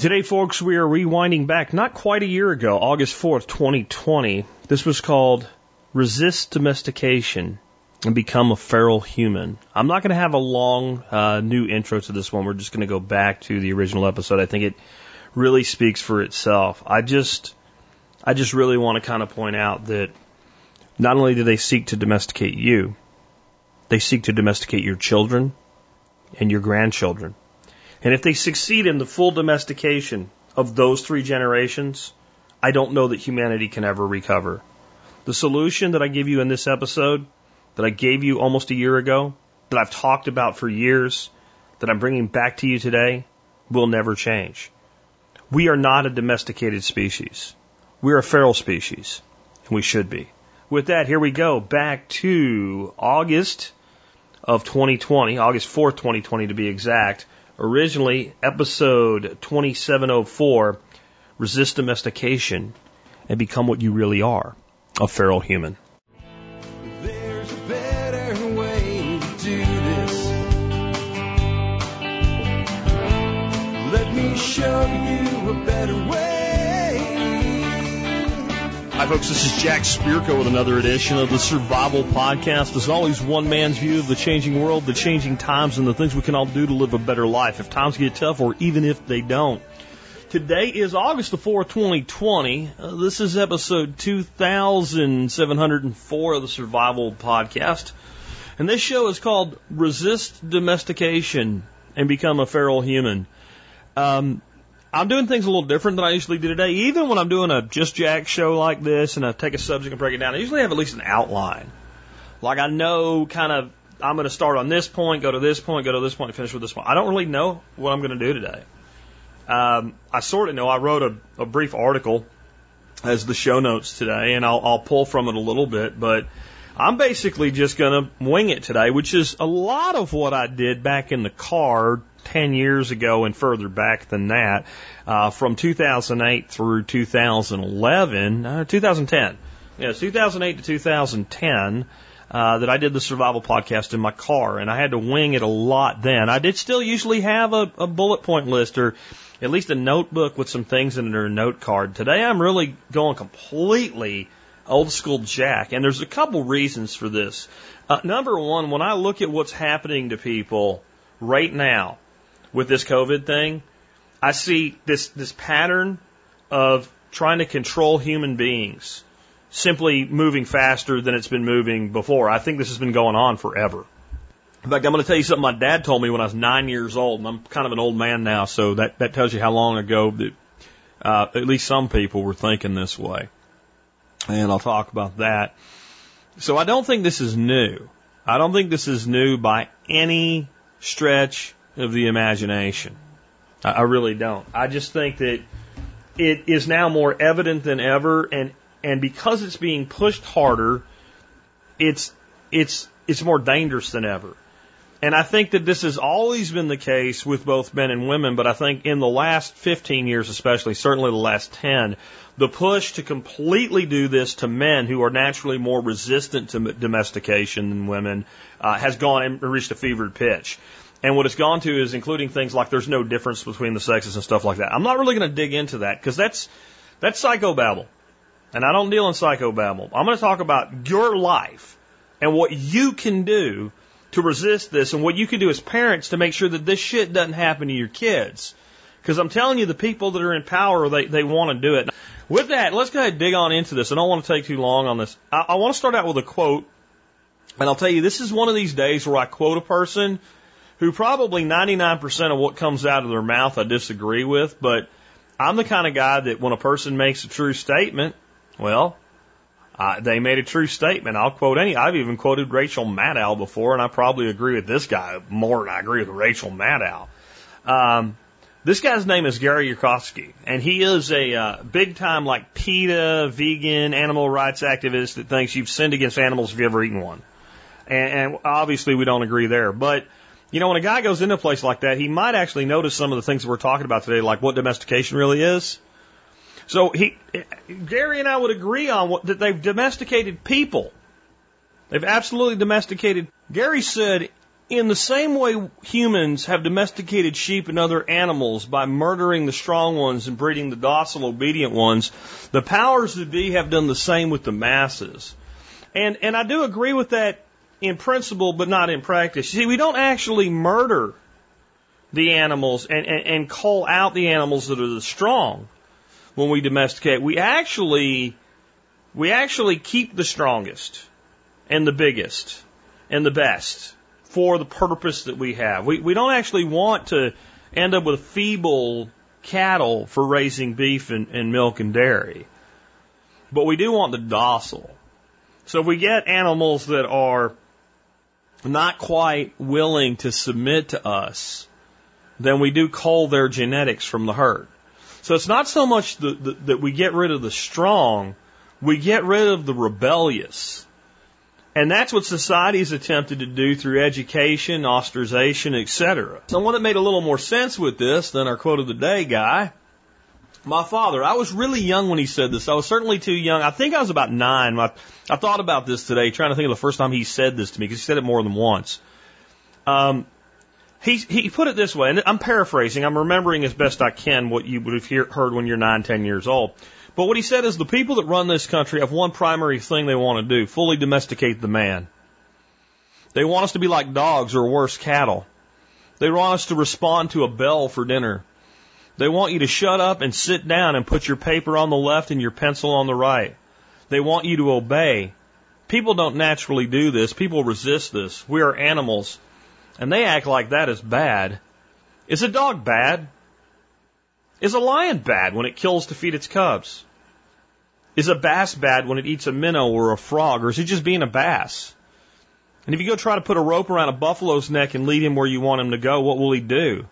Today, folks, we are rewinding back not quite a year ago, August 4th, 2020. This was called Resist Domestication and Become a Feral Human. I'm not going to have a long uh, new intro to this one. We're just going to go back to the original episode. I think it really speaks for itself. I just, I just really want to kind of point out that not only do they seek to domesticate you, they seek to domesticate your children and your grandchildren. And if they succeed in the full domestication of those three generations, I don't know that humanity can ever recover. The solution that I give you in this episode, that I gave you almost a year ago, that I've talked about for years, that I'm bringing back to you today, will never change. We are not a domesticated species. We're a feral species, and we should be. With that, here we go back to August of 2020, August 4th, 2020 to be exact. Originally, episode 2704, Resist Domestication and Become What You Really Are, a Feral Human. There's a better way to do this. Let me show you a better way. Hi, folks. This is Jack Spirko with another edition of the Survival Podcast. As always, one man's view of the changing world, the changing times, and the things we can all do to live a better life if times get tough or even if they don't. Today is August the 4th, 2020. Uh, this is episode 2704 of the Survival Podcast. And this show is called Resist Domestication and Become a Feral Human. Um, I'm doing things a little different than I usually do today. Even when I'm doing a Just Jack show like this and I take a subject and break it down, I usually have at least an outline. Like I know kind of, I'm going to start on this point, go to this point, go to this point, and finish with this point. I don't really know what I'm going to do today. Um, I sort of know. I wrote a, a brief article as the show notes today, and I'll, I'll pull from it a little bit, but I'm basically just going to wing it today, which is a lot of what I did back in the car 10 years ago and further back than that, uh, from 2008 through 2011, uh, 2010. Yeah, 2008 to 2010. Uh, that I did the survival podcast in my car, and I had to wing it a lot then. I did still usually have a, a bullet point list or at least a notebook with some things in it or a note card. Today I'm really going completely old school Jack, and there's a couple reasons for this. Uh, number one, when I look at what's happening to people right now with this COVID thing, I see this this pattern of trying to control human beings simply moving faster than it's been moving before. I think this has been going on forever. In fact, I'm going to tell you something my dad told me when I was nine years old, and I'm kind of an old man now, so that, that tells you how long ago that uh, at least some people were thinking this way. And I'll talk about that. So I don't think this is new. I don't think this is new by any stretch of the imagination. I, I really don't. I just think that it is now more evident than ever, and and because it's being pushed harder, it's it's it's more dangerous than ever. And I think that this has always been the case with both men and women, but I think in the last 15 years, especially, certainly the last 10, the push to completely do this to men who are naturally more resistant to domestication than women uh, has gone and reached a fevered pitch. And what it's gone to is including things like there's no difference between the sexes and stuff like that. I'm not really going to dig into that because that's that's psychobabble. And I don't deal in psychobabble. I'm going to talk about your life and what you can do to resist this and what you can do as parents to make sure that this shit doesn't happen to your kids. Because I'm telling you, the people that are in power, they, they want to do it. With that, let's go ahead and dig on into this. I don't want to take too long on this. I, I want to start out with a quote. And I'll tell you, this is one of these days where I quote a person who probably 99% of what comes out of their mouth I disagree with, but I'm the kind of guy that when a person makes a true statement, well, uh, they made a true statement. I'll quote any. I've even quoted Rachel Maddow before, and I probably agree with this guy more than I agree with Rachel Maddow. Um, This guy's name is Gary Yourofsky, and he is a uh, big time like PETA vegan animal rights activist that thinks you've sinned against animals if you ever eaten one. And, and obviously we don't agree there. But, you know, when a guy goes into a place like that, he might actually notice some of the things that we're talking about today, like what domestication really is. So he, Gary and I would agree on what, that they've domesticated people. They've absolutely domesticated. Gary said in the same way humans have domesticated sheep and other animals by murdering the strong ones and breeding the docile, obedient ones, the powers that be have done the same with the masses. And, and I do agree with that in principle, but not in practice. You See, we don't actually murder the animals and, and, and call out the animals that are the strong when we domesticate. We actually, we actually keep the strongest and the biggest and the best for the purpose that we have. We, we don't actually want to end up with feeble cattle for raising beef and, and milk and dairy. But we do want the docile. So if we get animals that are not quite willing to submit to us, then we do cull their genetics from the herd. So it's not so much the, the, that we get rid of the strong, we get rid of the rebellious. And that's what society society's attempted to do through education, ostracization, etc. Someone that made a little more sense with this than our quote of the day guy, my father. I was really young when he said this. I was certainly too young. I think I was about nine. I, I thought about this today, trying to think of the first time he said this to me, because he said it more than once. Um, he, he put it this way, and I'm paraphrasing. I'm remembering as best I can what you would have hear, heard when you're nine, ten years old. But what he said is the people that run this country have one primary thing they want to do fully domesticate the man. They want us to be like dogs or worse, cattle. They want us to respond to a bell for dinner. They want you to shut up and sit down and put your paper on the left and your pencil on the right. They want you to obey. People don't naturally do this. People resist this. We are animals. And they act like that is bad. Is a dog bad? Is a lion bad when it kills to feed its cubs? Is a bass bad when it eats a minnow or a frog, or is he just being a bass? And if you go try to put a rope around a buffalo's neck and lead him where you want him to go, what will he do?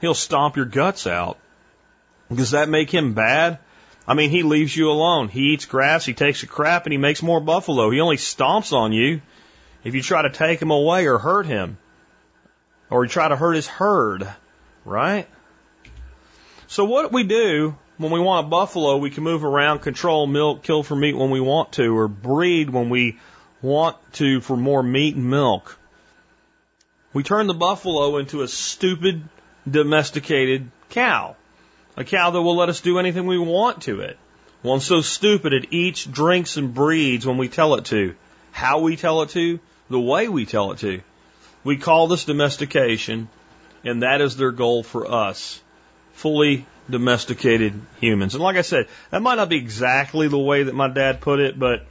He'll stomp your guts out. Does that make him bad? I mean, he leaves you alone. He eats grass, he takes a crap, and he makes more buffalo. He only stomps on you if you try to take him away or hurt him. Or you try to hurt his herd, right? So what do we do when we want a buffalo, we can move around, control milk, kill for meat when we want to, or breed when we want to for more meat and milk. We turn the buffalo into a stupid, domesticated cow. A cow that will let us do anything we want to it. One so stupid it eats, drinks, and breeds when we tell it to. How we tell it to, the way we tell it to. We call this domestication, and that is their goal for us fully domesticated humans. And like I said, that might not be exactly the way that my dad put it, but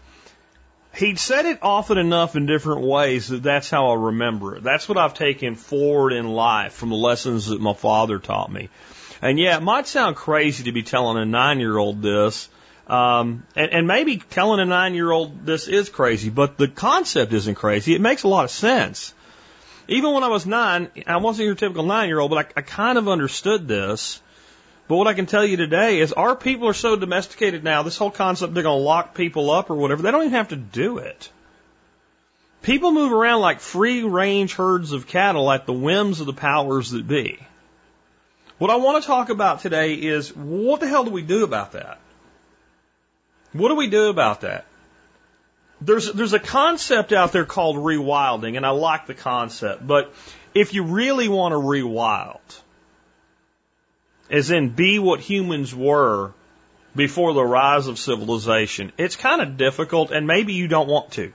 he'd said it often enough in different ways that that's how I remember it. That's what I've taken forward in life from the lessons that my father taught me. And yeah, it might sound crazy to be telling a nine year old this. Um, and, and maybe telling a nine year old this is crazy, but the concept isn't crazy. It makes a lot of sense. Even when I was nine, I wasn't your typical nine year old, but I, I kind of understood this. But what I can tell you today is our people are so domesticated now, this whole concept they're going to lock people up or whatever, they don't even have to do it. People move around like free range herds of cattle at the whims of the powers that be. What I want to talk about today is what the hell do we do about that? What do we do about that? there's there's a concept out there called rewilding, and I like the concept. But if you really want to rewild, as in be what humans were before the rise of civilization, it's kind of difficult, and maybe you don't want to.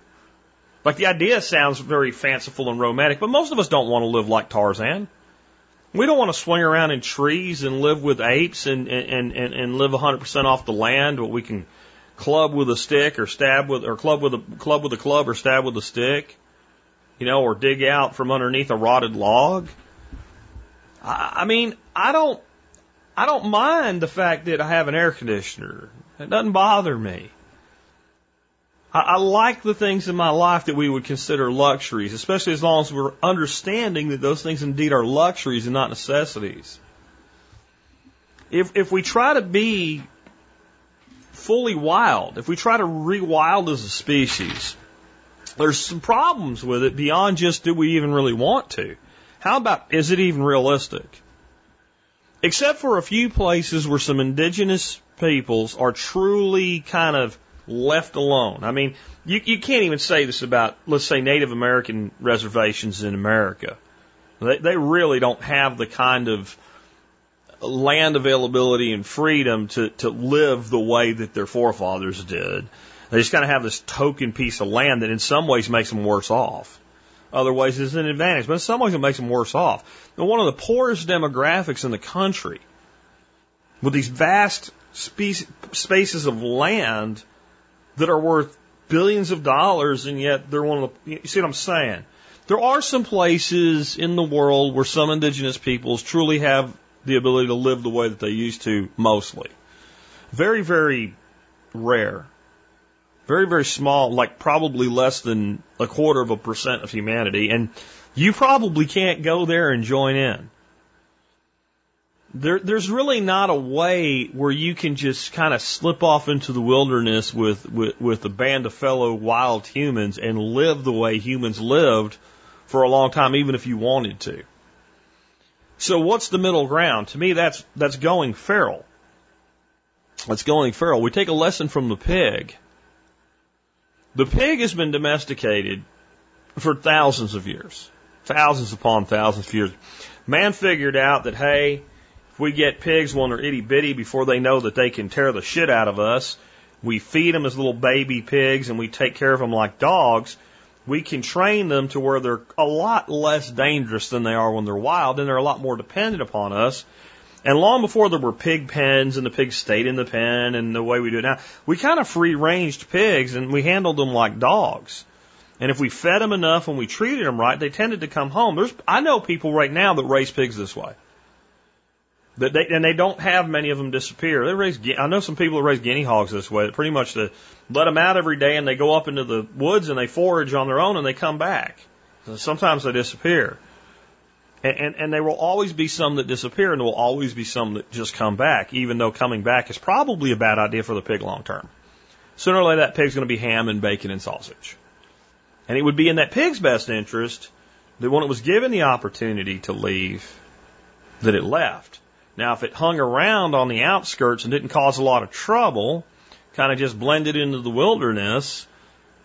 Like the idea sounds very fanciful and romantic, but most of us don't want to live like Tarzan. We don't want to swing around in trees and live with apes and and and, and live 100% off the land, but we can club with a stick or stab with or club with a club with a club or stab with a stick, you know, or dig out from underneath a rotted log. I, I mean, I don't I don't mind the fact that I have an air conditioner. It doesn't bother me. I, like the things in my life that we would consider luxuries, especially as long as we're understanding that those things indeed are luxuries and not necessities. if if we try to be fully wild, if we try to rewild as a species, there's some problems with it beyond just do we even really want to? How about is it even realistic? Except for a few places where some indigenous peoples are truly kind of left alone. I mean, you, you can't even say this about, let's say, Native American reservations in America. They, they really don't have the kind of land availability and freedom to, to live the way that their forefathers did. They just kind of have this token piece of land that in some ways makes them worse off. Other ways it's an advantage, but in some ways it makes them worse off. Now, one of the poorest demographics in the country, with these vast spaces of land that are worth billions of dollars, and yet they're one of the. You see what I'm saying? There are some places in the world where some indigenous peoples truly have the ability to live the way that they used to mostly. Very, very rare. Very, very small, like probably less than a quarter of a percent of humanity. And you probably can't go there and join in. There, there's really not a way where you can just kind of slip off into the wilderness with, with, with a band of fellow wild humans and live the way humans lived for a long time, even if you wanted to. So what's the middle ground? To me, that's, that's going feral. That's going feral. We take a lesson from the pig. The pig has been domesticated for thousands of years. Thousands upon thousands of years. Man figured out that, hey, if we get pigs when they're itty bitty before they know that they can tear the shit out of us, we feed them as little baby pigs and we take care of them like dogs, we can train them to where they're a lot less dangerous than they are when they're wild, and they're a lot more dependent upon us. And long before there were pig pens and the pigs stayed in the pen and the way we do it now, we kind of free ranged pigs and we handled them like dogs. And if we fed them enough and we treated them right, they tended to come home. There's, I know people right now that raise pigs this way. They, and they don't have many of them disappear. They raise, I know some people that raise guinea hogs this way. Pretty much to let them out every day and they go up into the woods and they forage on their own and they come back. Sometimes they disappear. And, and, and there will always be some that disappear and there will always be some that just come back, even though coming back is probably a bad idea for the pig long term. Sooner or later that pig's going to be ham and bacon and sausage. And it would be in that pig's best interest that when it was given the opportunity to leave, that it left. Now, if it hung around on the outskirts and didn't cause a lot of trouble, kind of just blended into the wilderness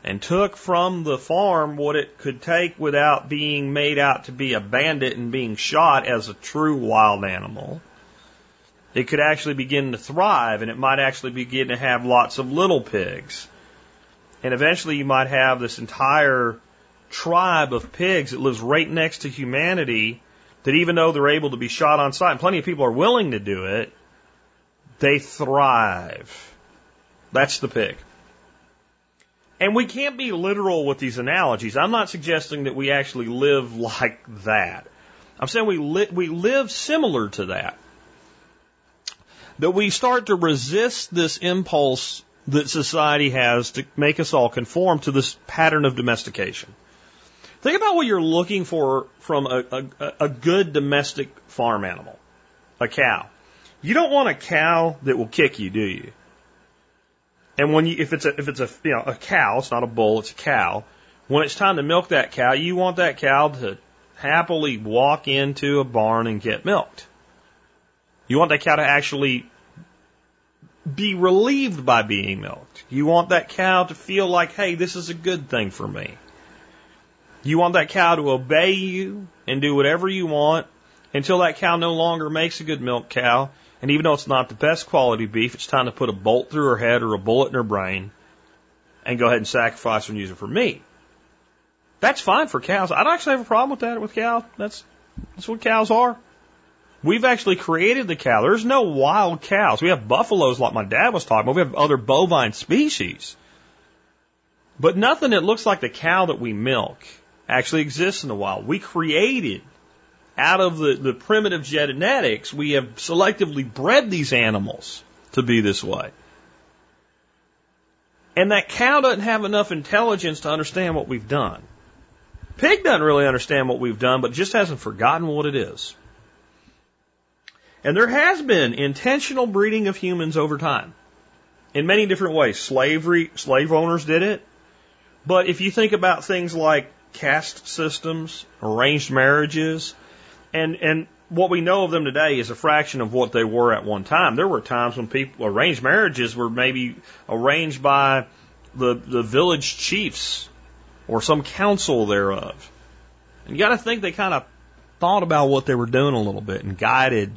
and took from the farm what it could take without being made out to be a bandit and being shot as a true wild animal, it could actually begin to thrive and it might actually begin to have lots of little pigs. And eventually you might have this entire tribe of pigs that lives right next to humanity that even though they're able to be shot on sight, and plenty of people are willing to do it, they thrive. That's the pig. And we can't be literal with these analogies. I'm not suggesting that we actually live like that. I'm saying we, li- we live similar to that. That we start to resist this impulse that society has to make us all conform to this pattern of domestication. Think about what you're looking for from a, a, a good domestic farm animal. A cow. You don't want a cow that will kick you, do you? And when you, if it's a, if it's a, you know, a cow, it's not a bull, it's a cow. When it's time to milk that cow, you want that cow to happily walk into a barn and get milked. You want that cow to actually be relieved by being milked. You want that cow to feel like, hey, this is a good thing for me. You want that cow to obey you and do whatever you want until that cow no longer makes a good milk cow. And even though it's not the best quality beef, it's time to put a bolt through her head or a bullet in her brain and go ahead and sacrifice her and use it for meat. That's fine for cows. I don't actually have a problem with that with cows. That's, that's what cows are. We've actually created the cow. There's no wild cows. We have buffaloes like my dad was talking about. We have other bovine species. But nothing that looks like the cow that we milk actually exists in the wild. We created out of the, the primitive genetics, we have selectively bred these animals to be this way. And that cow doesn't have enough intelligence to understand what we've done. Pig doesn't really understand what we've done, but just hasn't forgotten what it is. And there has been intentional breeding of humans over time in many different ways. Slavery, slave owners did it. But if you think about things like caste systems, arranged marriages, and, and what we know of them today is a fraction of what they were at one time. There were times when people, arranged marriages were maybe arranged by the, the village chiefs or some council thereof. And you got to think they kind of thought about what they were doing a little bit and guided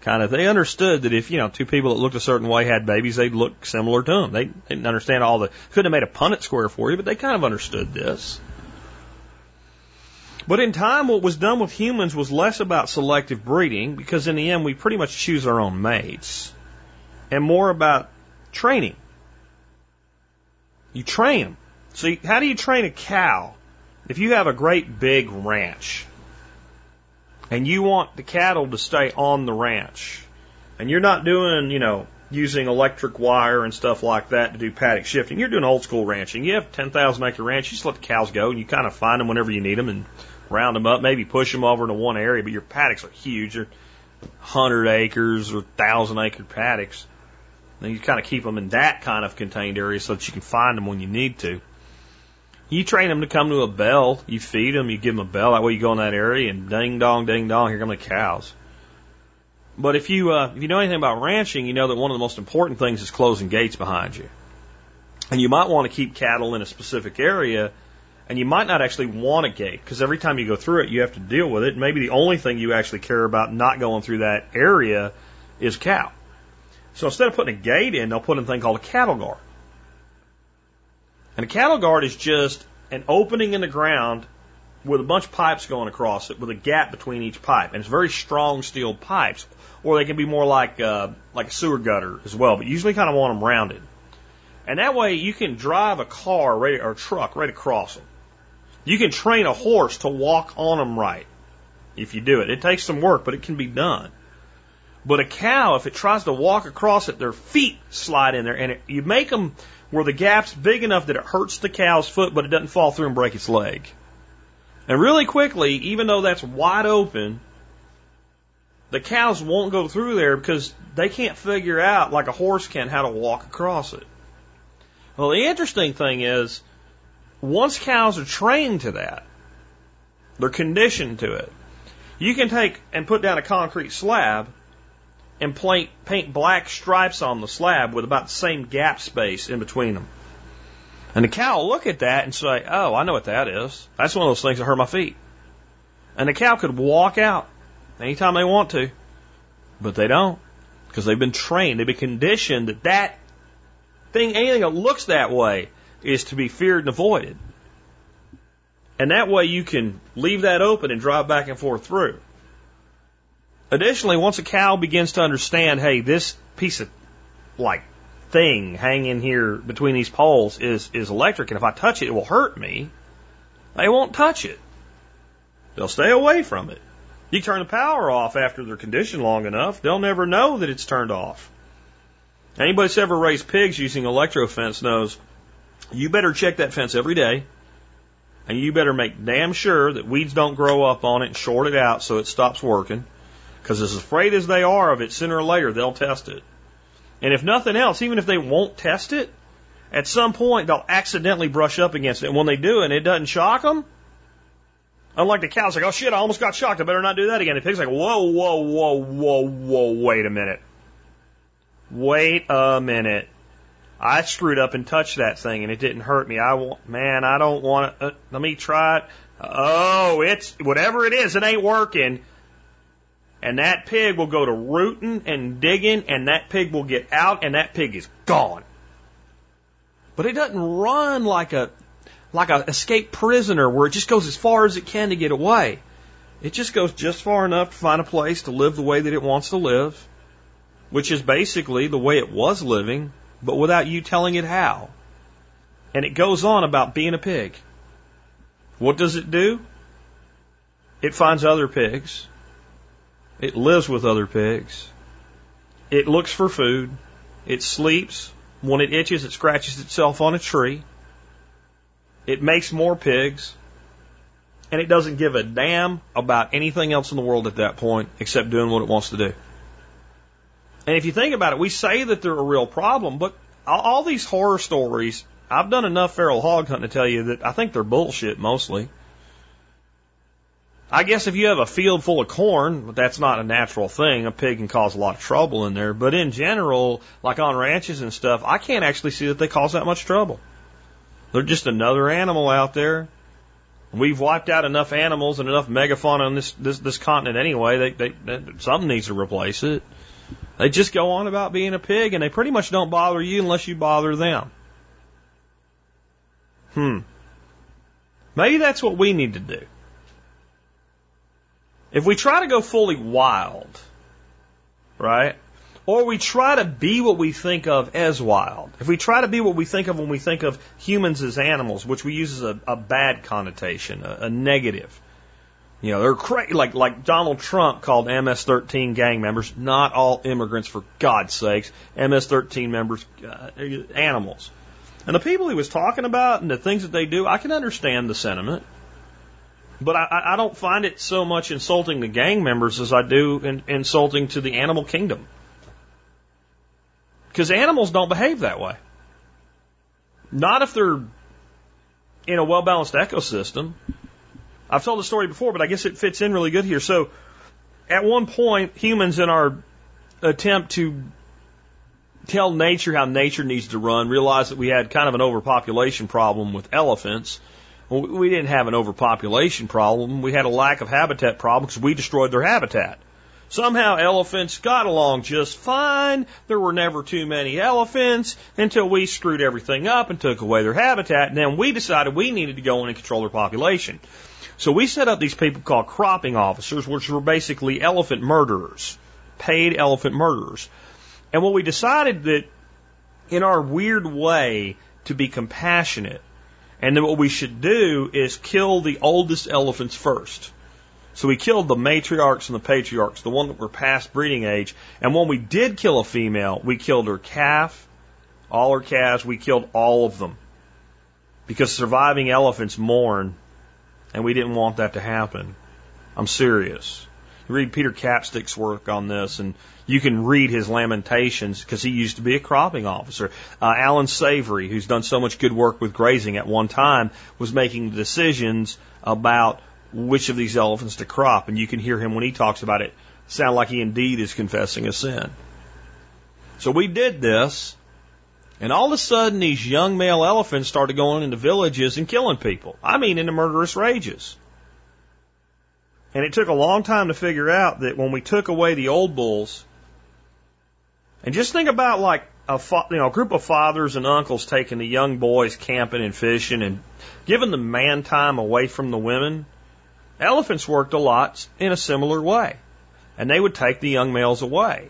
kind of they understood that if you know two people that looked a certain way had babies they'd look similar to them they didn't understand all the couldn't have made a punnett square for you but they kind of understood this but in time what was done with humans was less about selective breeding because in the end we pretty much choose our own mates and more about training. You train them so how do you train a cow? If you have a great big ranch and you want the cattle to stay on the ranch, and you're not doing, you know, using electric wire and stuff like that to do paddock shifting, you're doing old school ranching. You have 10,000 acre ranch, you just let the cows go, and you kind of find them whenever you need them and round them up, maybe push them over to one area, but your paddocks are huge. They're 100 acres or 1,000 acre paddocks. And you kind of keep them in that kind of contained area so that you can find them when you need to. You train them to come to a bell. You feed them. You give them a bell. That way you go in that area and ding dong, ding dong. Here come the cows. But if you uh, if you know anything about ranching, you know that one of the most important things is closing gates behind you. And you might want to keep cattle in a specific area, and you might not actually want a gate because every time you go through it, you have to deal with it. Maybe the only thing you actually care about not going through that area is cow. So instead of putting a gate in, they'll put in a thing called a cattle guard. And a cattle guard is just an opening in the ground with a bunch of pipes going across it with a gap between each pipe. And it's very strong steel pipes. Or they can be more like, uh, like a sewer gutter as well, but usually kind of want them rounded. And that way you can drive a car or a truck right across them. You can train a horse to walk on them right if you do it. It takes some work, but it can be done. But a cow, if it tries to walk across it, their feet slide in there, and it, you make them where the gap's big enough that it hurts the cow's foot, but it doesn't fall through and break its leg. And really quickly, even though that's wide open, the cows won't go through there because they can't figure out, like a horse can, how to walk across it. Well, the interesting thing is, once cows are trained to that, they're conditioned to it. You can take and put down a concrete slab and paint, paint black stripes on the slab with about the same gap space in between them. And the cow will look at that and say, Oh, I know what that is. That's one of those things that hurt my feet. And the cow could walk out anytime they want to, but they don't because they've been trained, they've been conditioned that that thing, anything that looks that way, is to be feared and avoided. And that way you can leave that open and drive back and forth through. Additionally, once a cow begins to understand, hey, this piece of like thing hanging here between these poles is is electric, and if I touch it, it will hurt me. They won't touch it. They'll stay away from it. You turn the power off after they're conditioned long enough, they'll never know that it's turned off. Anybody that's ever raised pigs using electrofence knows you better check that fence every day, and you better make damn sure that weeds don't grow up on it and short it out so it stops working. Because as afraid as they are of it, sooner or later they'll test it. And if nothing else, even if they won't test it, at some point they'll accidentally brush up against it. And when they do and it doesn't shock them, unlike the cows, like, oh shit, I almost got shocked. I better not do that again. The pig's like, whoa, whoa, whoa, whoa, whoa, wait a minute. Wait a minute. I screwed up and touched that thing and it didn't hurt me. I want, man, I don't want to, uh, let me try it. Oh, it's, whatever it is, it ain't working and that pig will go to rooting and digging, and that pig will get out, and that pig is gone. But it doesn't run like a like a escaped prisoner where it just goes as far as it can to get away. It just goes just far enough to find a place to live the way that it wants to live, which is basically the way it was living, but without you telling it how. And it goes on about being a pig. What does it do? It finds other pigs it lives with other pigs. It looks for food. It sleeps. When it itches, it scratches itself on a tree. It makes more pigs. And it doesn't give a damn about anything else in the world at that point except doing what it wants to do. And if you think about it, we say that they're a real problem, but all, these horror stories, I've done enough feral hog hunting to tell you that I think they're bullshit mostly. I guess if you have a field full of corn, that's not a natural thing. A pig can cause a lot of trouble in there. But in general, like on ranches and stuff, I can't actually see that they cause that much trouble. They're just another animal out there. We've wiped out enough animals and enough megafauna on this this, this continent anyway. They, they, they something needs to replace it. They just go on about being a pig, and they pretty much don't bother you unless you bother them. Hmm. Maybe that's what we need to do. If we try to go fully wild, right? Or we try to be what we think of as wild. If we try to be what we think of when we think of humans as animals, which we use as a, a bad connotation, a, a negative. You know, they're crazy. Like, like Donald Trump called MS-13 gang members, not all immigrants, for God's sakes. MS-13 members, uh, animals. And the people he was talking about and the things that they do, I can understand the sentiment. But I, I don't find it so much insulting to gang members as I do in, insulting to the animal kingdom. Because animals don't behave that way. Not if they're in a well balanced ecosystem. I've told the story before, but I guess it fits in really good here. So, at one point, humans in our attempt to tell nature how nature needs to run realized that we had kind of an overpopulation problem with elephants. We didn't have an overpopulation problem. We had a lack of habitat problem because we destroyed their habitat. Somehow elephants got along just fine. There were never too many elephants until we screwed everything up and took away their habitat. And then we decided we needed to go in and control their population. So we set up these people called cropping officers, which were basically elephant murderers, paid elephant murderers. And what we decided that in our weird way to be compassionate, and then what we should do is kill the oldest elephants first. So we killed the matriarchs and the patriarchs, the one that were past breeding age. And when we did kill a female, we killed her calf, all her calves, we killed all of them. Because surviving elephants mourn, and we didn't want that to happen. I'm serious. You read Peter Capstick's work on this, and you can read his lamentations because he used to be a cropping officer. Uh, Allan Savory, who's done so much good work with grazing at one time, was making decisions about which of these elephants to crop, and you can hear him when he talks about it sound like he indeed is confessing a sin. So we did this, and all of a sudden these young male elephants started going into villages and killing people. I mean, into murderous rages. And it took a long time to figure out that when we took away the old bulls, and just think about like a you know a group of fathers and uncles taking the young boys camping and fishing and giving the man time away from the women. Elephants worked a lot in a similar way, and they would take the young males away.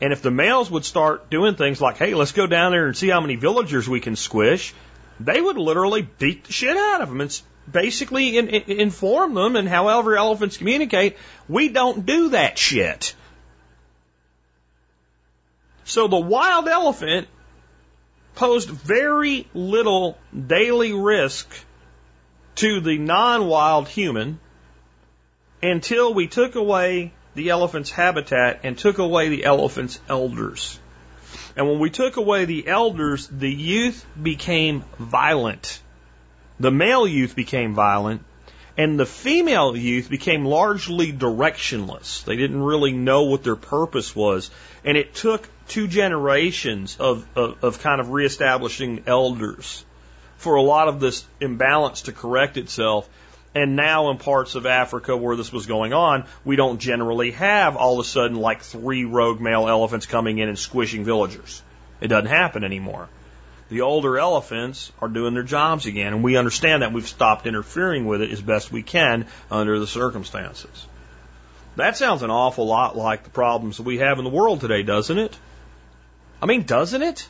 And if the males would start doing things like, "Hey, let's go down there and see how many villagers we can squish," they would literally beat the shit out of them. and basically in, in, inform them, and however elephants communicate, we don't do that shit. So the wild elephant posed very little daily risk to the non-wild human until we took away the elephant's habitat and took away the elephant's elders. And when we took away the elders, the youth became violent. The male youth became violent, and the female youth became largely directionless. They didn't really know what their purpose was. And it took two generations of, of, of kind of reestablishing elders for a lot of this imbalance to correct itself. And now in parts of Africa where this was going on, we don't generally have all of a sudden like three rogue male elephants coming in and squishing villagers. It doesn't happen anymore. The older elephants are doing their jobs again, and we understand that we've stopped interfering with it as best we can under the circumstances. That sounds an awful lot like the problems that we have in the world today, doesn't it? I mean, doesn't it?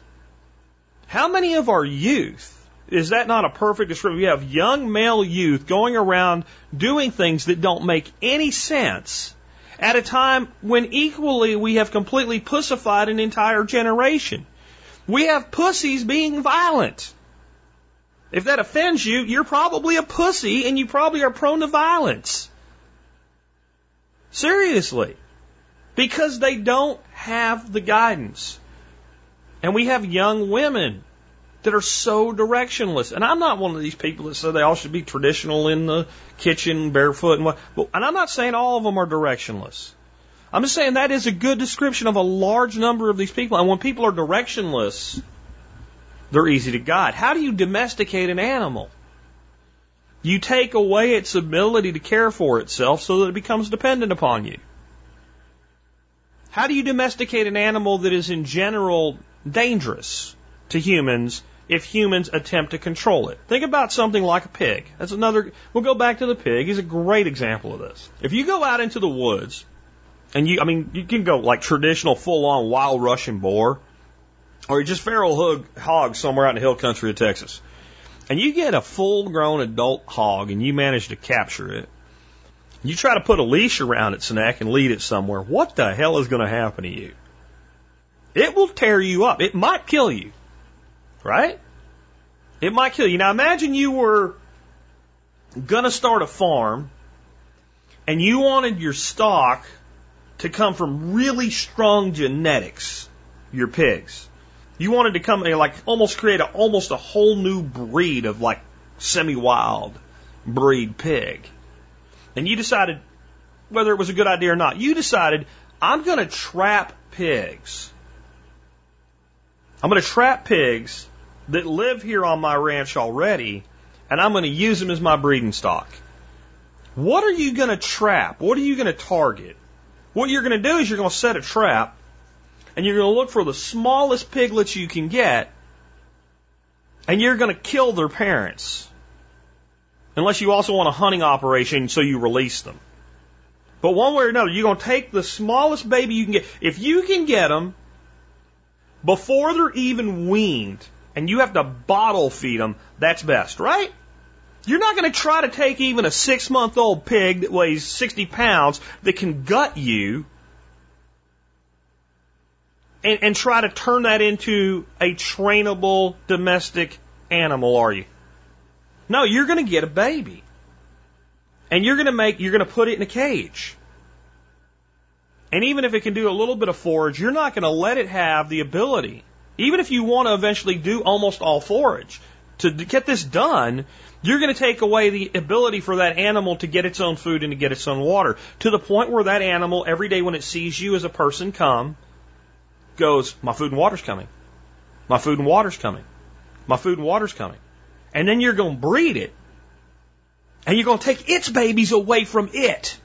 How many of our youth is that not a perfect description? We have young male youth going around doing things that don't make any sense at a time when equally we have completely pussified an entire generation. We have pussies being violent. If that offends you, you're probably a pussy and you probably are prone to violence. Seriously. Because they don't have the guidance. And we have young women that are so directionless. And I'm not one of these people that say they all should be traditional in the kitchen, barefoot, and what. And I'm not saying all of them are directionless. I'm just saying that is a good description of a large number of these people. And when people are directionless, they're easy to guide. How do you domesticate an animal? You take away its ability to care for itself so that it becomes dependent upon you. How do you domesticate an animal that is in general dangerous to humans if humans attempt to control it? Think about something like a pig. That's another, we'll go back to the pig. He's a great example of this. If you go out into the woods and you, I mean, you can go like traditional full on wild Russian boar or you just feral hog, hog somewhere out in the hill country of Texas. And you get a full grown adult hog and you manage to capture it. You try to put a leash around its neck and lead it somewhere. What the hell is going to happen to you? It will tear you up. It might kill you. Right? It might kill you. Now imagine you were to start a farm and you wanted your stock to come from really strong genetics, your pigs. You wanted to come like almost create a, almost a whole new breed of like semi-wild breed pig. And you decided whether it was a good idea or not. You decided I'm going to trap pigs. I'm going to trap pigs that live here on my ranch already, and I'm going to use them as my breeding stock. What are you going to trap? What are you going to target? What you're going to do is you're going to set a trap and you're going to look for the smallest piglets you can get, and you're going to kill their parents. Unless you also want a hunting operation, so you release them. But one way or another, you're going to take the smallest baby you can get. If you can get them before they're even weaned, and you have to bottle feed them, that's best, right? You're not going to try to take even a six month old pig that weighs 60 pounds that can gut you and, and try to turn that into a trainable domestic animal, are you? No, you're going to get a baby. And you're going to make, you're going to put it in a cage. And even if it can do a little bit of forage, you're not going to let it have the ability, even if you want to eventually do almost all forage, to get this done, you're going to take away the ability for that animal to get its own food and to get its own water to the point where that animal, every day when it sees you as a person come, goes, My food and water's coming. My food and water's coming. My food and water's coming. And then you're going to breed it. And you're going to take its babies away from it.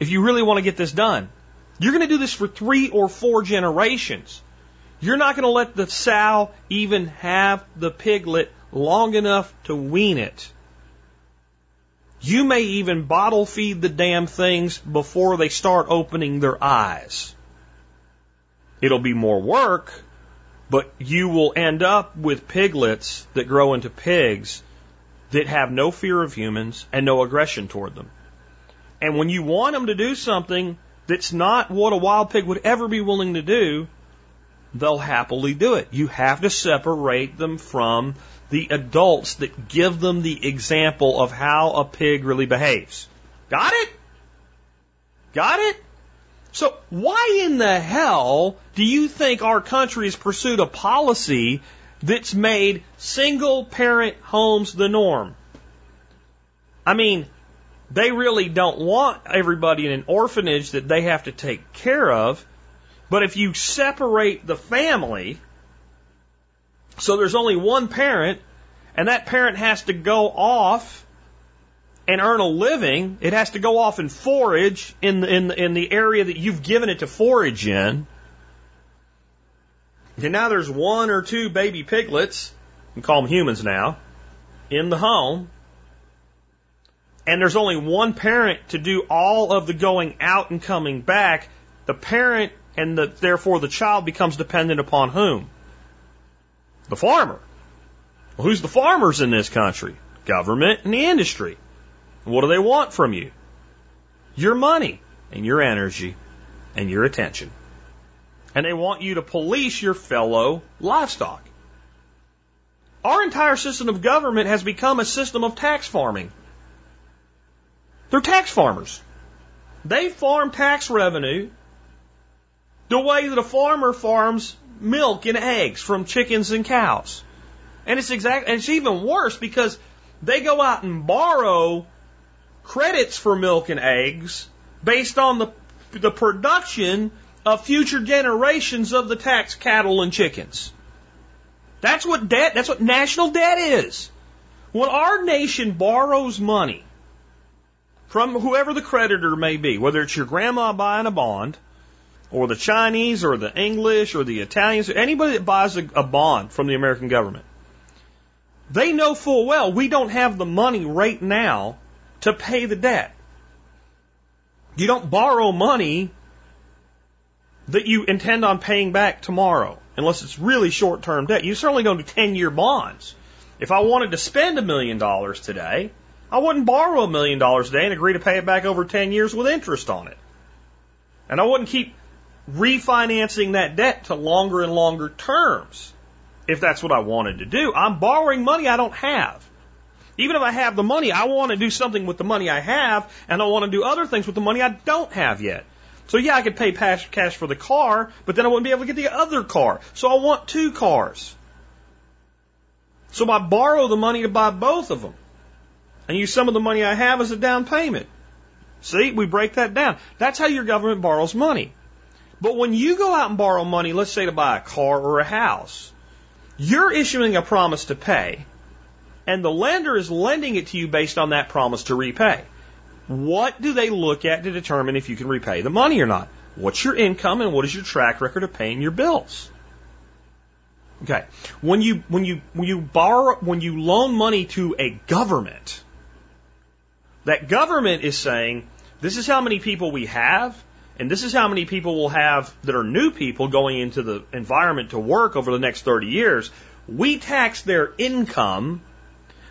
If you really want to get this done. You're going to do this for three or four generations. You're not going to let the sow even have the piglet long enough to wean it. You may even bottle feed the damn things before they start opening their eyes. It'll be more work, but you will end up with piglets that grow into pigs that have no fear of humans and no aggression toward them. And when you want them to do something that's not what a wild pig would ever be willing to do, they'll happily do it. You have to separate them from the adults that give them the example of how a pig really behaves. Got it? Got it? So why in the hell do you think our country has pursued a policy that's made single parent homes the norm? I mean, they really don't want everybody in an orphanage that they have to take care of. But if you separate the family, so there's only one parent, and that parent has to go off and earn a living, it has to go off and forage in the, in the, in the area that you've given it to forage in. And now there's one or two baby piglets, we call them humans now, in the home. And there's only one parent to do all of the going out and coming back. The parent and the, therefore the child becomes dependent upon whom? The farmer. Well, who's the farmers in this country? Government and the industry. And What do they want from you? Your money and your energy and your attention. And they want you to police your fellow livestock. Our entire system of government has become a system of tax farming. They're tax farmers. They farm tax revenue The way that a farmer farms milk and eggs from chickens and cows. And it's exact, and it's even worse because they go out and borrow credits for milk and eggs based on the, the production of future generations of the tax cattle and chickens. That's what debt, that's what national debt is. When our nation borrows money from whoever the creditor may be, whether it's your grandma buying a bond, or the Chinese, or the English, or the Italians, or anybody that buys a, a bond from the American government, they know full well we don't have the money right now to pay the debt. You don't borrow money that you intend on paying back tomorrow, unless it's really short term debt. You certainly don't do 10 year bonds. If I wanted to spend a million dollars today, I wouldn't borrow a million dollars today and agree to pay it back over 10 years with interest on it. And I wouldn't keep refinancing that debt to longer and longer terms if that's what I wanted to do. I'm borrowing money I don't have. Even if I have the money, I want to do something with the money I have, and I want to do other things with the money I don't have yet. So yeah, I could pay cash for the car, but then I wouldn't be able to get the other car. So I want two cars. So I borrow the money to buy both of them and use some of the money I have as a down payment. See, we break that down. That's how your government borrows money. But when you go out and borrow money, let's say to buy a car or a house, you're issuing a promise to pay, and the lender is lending it to you based on that promise to repay. What do they look at to determine if you can repay the money or not? What's your income and what is your track record of paying your bills? Okay. When you when you when you borrow when you loan money to a government, that government is saying, this is how many people we have, and this is how many people we'll have that are new people going into the environment to work over the next 30 years. We tax their income,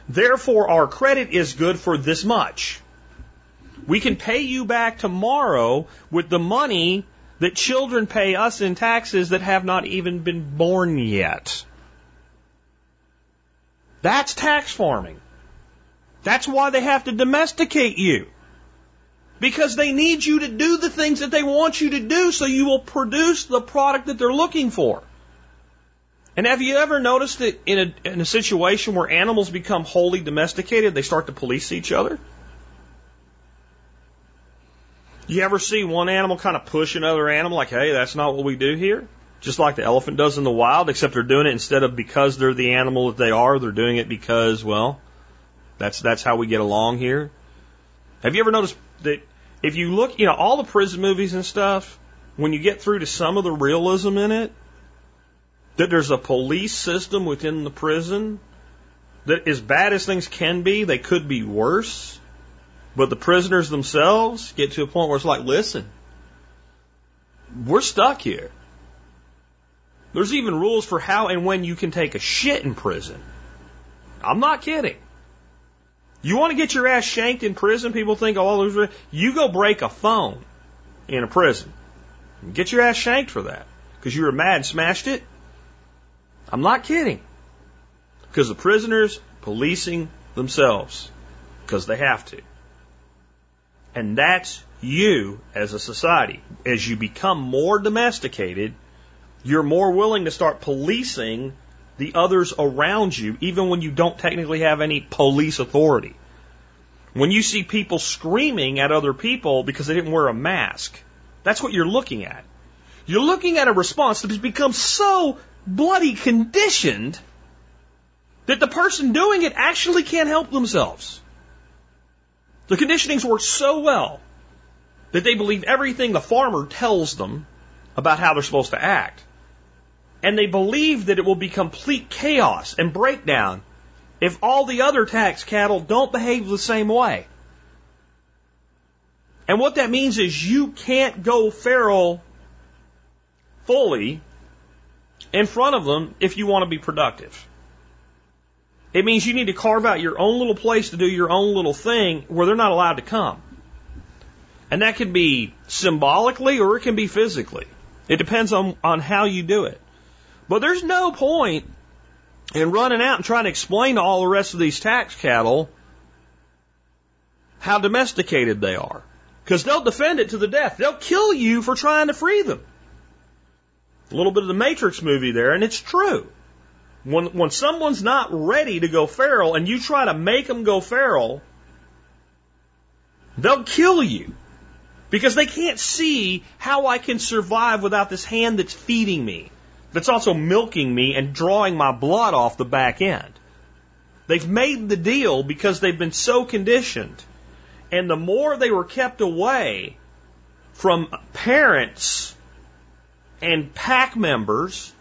therefore our credit is good for this much. We can pay you back tomorrow with the money that children pay us in taxes that have not even been born yet. That's tax farming. That's why they have to domesticate you. Because they need you to do the things that they want you to do so you will produce the product that they're looking for. And have you ever noticed that in a, in a situation where animals become wholly domesticated, they start to police each other? You ever see one animal kind of push another animal like, hey, that's not what we do here? Just like the elephant does in the wild, except they're doing it instead of because they're the animal that they are, they're doing it because, well, that's, that's how we get along here. Have you ever noticed that if you look, you know, all the prison movies and stuff, when you get through to some of the realism in it, that there's a police system within the prison that as bad as things can be, they could be worse. But the prisoners themselves get to a point where it's like, listen, we're stuck here. There's even rules for how and when you can take a shit in prison. I'm not kidding. You want to get your ass shanked in prison? People think, oh, there's you go break a phone in a prison. Get your ass shanked for that because you were mad and smashed it. I'm not kidding. Because the prisoners policing themselves because they have to. And that's you as a society. As you become more domesticated, you're more willing to start policing the others around you, even when you don't technically have any police authority. When you see people screaming at other people because they didn't wear a mask, that's what you're looking at. You're looking at a response that has become so bloody conditioned that the person doing it actually can't help themselves. The conditionings work so well that they believe everything the farmer tells them about how they're supposed to act. And they believe that it will be complete chaos and breakdown if all the other tax cattle don't behave the same way. And what that means is you can't go feral fully in front of them if you want to be productive. It means you need to carve out your own little place to do your own little thing where they're not allowed to come. And that can be symbolically or it can be physically. It depends on, on how you do it. But there's no point in running out and trying to explain to all the rest of these tax cattle how domesticated they are. Because they'll defend it to the death. They'll kill you for trying to free them. A little bit of the Matrix movie there, and it's true. When, when someone's not ready to go feral and you try to make them go feral, they'll kill you. Because they can't see how I can survive without this hand that's feeding me, that's also milking me and drawing my blood off the back end. They've made the deal because they've been so conditioned. And the more they were kept away from parents and pack members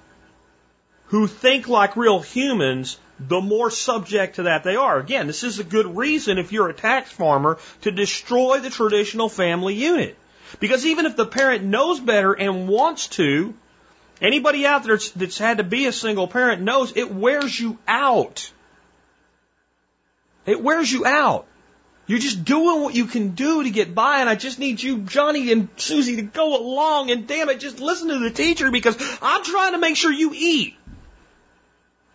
who think like real humans, the more subject to that they are. Again, this is a good reason if you're a tax farmer to destroy the traditional family unit. Because even if the parent knows better and wants to, anybody out there that's had to be a single parent knows it wears you out. It wears you out. You're just doing what you can do to get by, and I just need you, Johnny and Susie, to go along and damn it, just listen to the teacher because I'm trying to make sure you eat.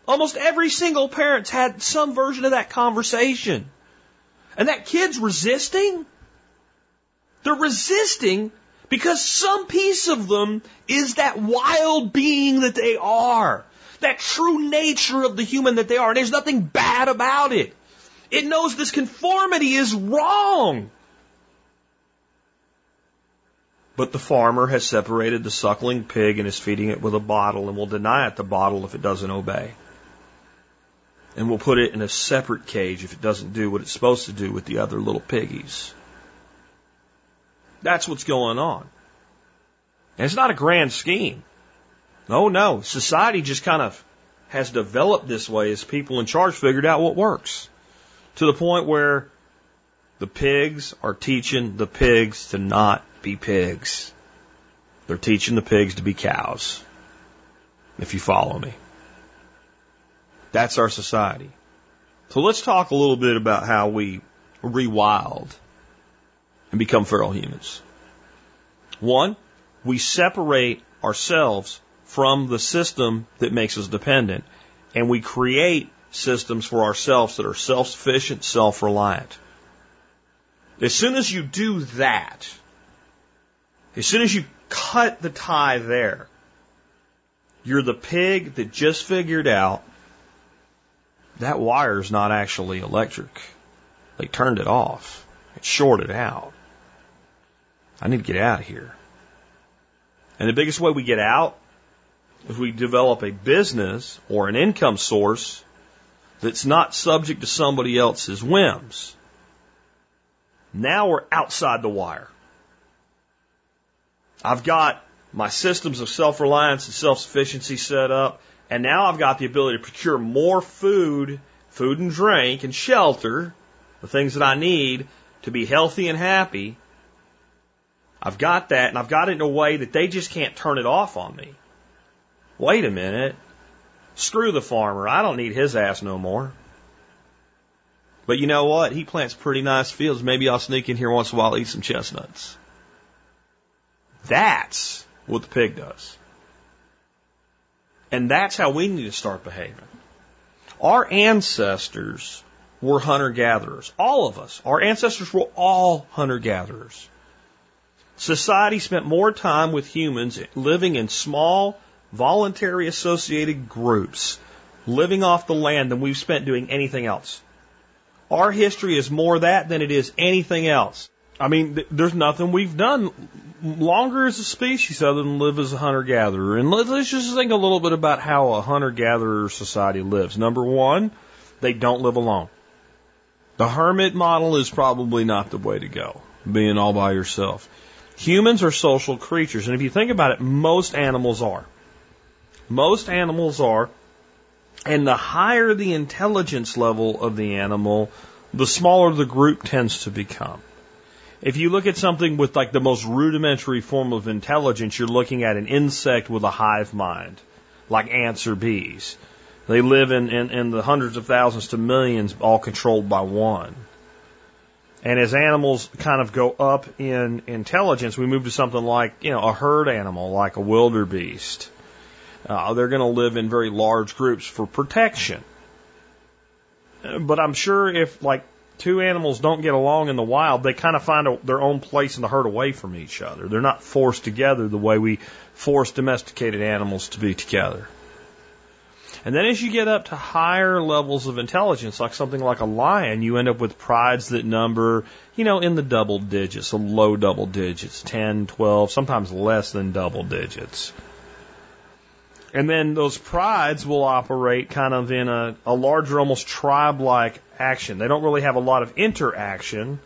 Almost every single parent's had some version of that conversation. And that kid's resisting. They're resisting because some piece of them is that wild being that they are. That true nature of the human that they are. And there's nothing bad about it. It knows this conformity is wrong. But the farmer has separated the suckling pig and is feeding it with a bottle and will deny it the bottle if it doesn't obey and we'll put it in a separate cage if it doesn't do what it's supposed to do with the other little piggies. That's what's going on. And it's not a grand scheme. Oh no, society just kind of has developed this way as people in charge figured out what works. To the point where the pigs are teaching the pigs to not be pigs. They're teaching the pigs to be cows. If you follow me. That's our society. So let's talk a little bit about how we rewild and become feral humans. One, we separate ourselves from the system that makes us dependent and we create systems for ourselves that are self-sufficient, self-reliant. As soon as you do that, as soon as you cut the tie there, you're the pig that just figured out that wire's not actually electric. They turned it off. It shorted out. I need to get out of here. And the biggest way we get out is we develop a business or an income source that's not subject to somebody else's whims. Now we're outside the wire. I've got my systems of self-reliance and self-sufficiency set up. And now I've got the ability to procure more food, food and drink and shelter, the things that I need to be healthy and happy. I've got that and I've got it in a way that they just can't turn it off on me. Wait a minute. Screw the farmer. I don't need his ass no more. But you know what? He plants pretty nice fields. Maybe I'll sneak in here once in a while, eat some chestnuts. That's what the pig does. And that's how we need to start behaving. Our ancestors were hunter gatherers. All of us. Our ancestors were all hunter gatherers. Society spent more time with humans living in small, voluntary associated groups, living off the land than we've spent doing anything else. Our history is more that than it is anything else. I mean, th- there's nothing we've done longer as a species other than live as a hunter gatherer. And let's, let's just think a little bit about how a hunter gatherer society lives. Number one, they don't live alone. The hermit model is probably not the way to go, being all by yourself. Humans are social creatures, and if you think about it, most animals are. Most animals are, and the higher the intelligence level of the animal, the smaller the group tends to become. If you look at something with like the most rudimentary form of intelligence, you're looking at an insect with a hive mind, like ants or bees. They live in, in, in the hundreds of thousands to millions, all controlled by one. And as animals kind of go up in intelligence, we move to something like, you know, a herd animal, like a wildebeest. Uh, they're going to live in very large groups for protection. But I'm sure if, like, two animals don't get along in the wild, they kind of find a, their own place in the herd away from each other. They're not forced together the way we force domesticated animals to be together. And then as you get up to higher levels of intelligence, like something like a lion, you end up with prides that number, you know, in the double digits, the low double digits, 10, 12, sometimes less than double digits. And then those prides will operate kind of in a, a larger, almost tribe like action. They don't really have a lot of interaction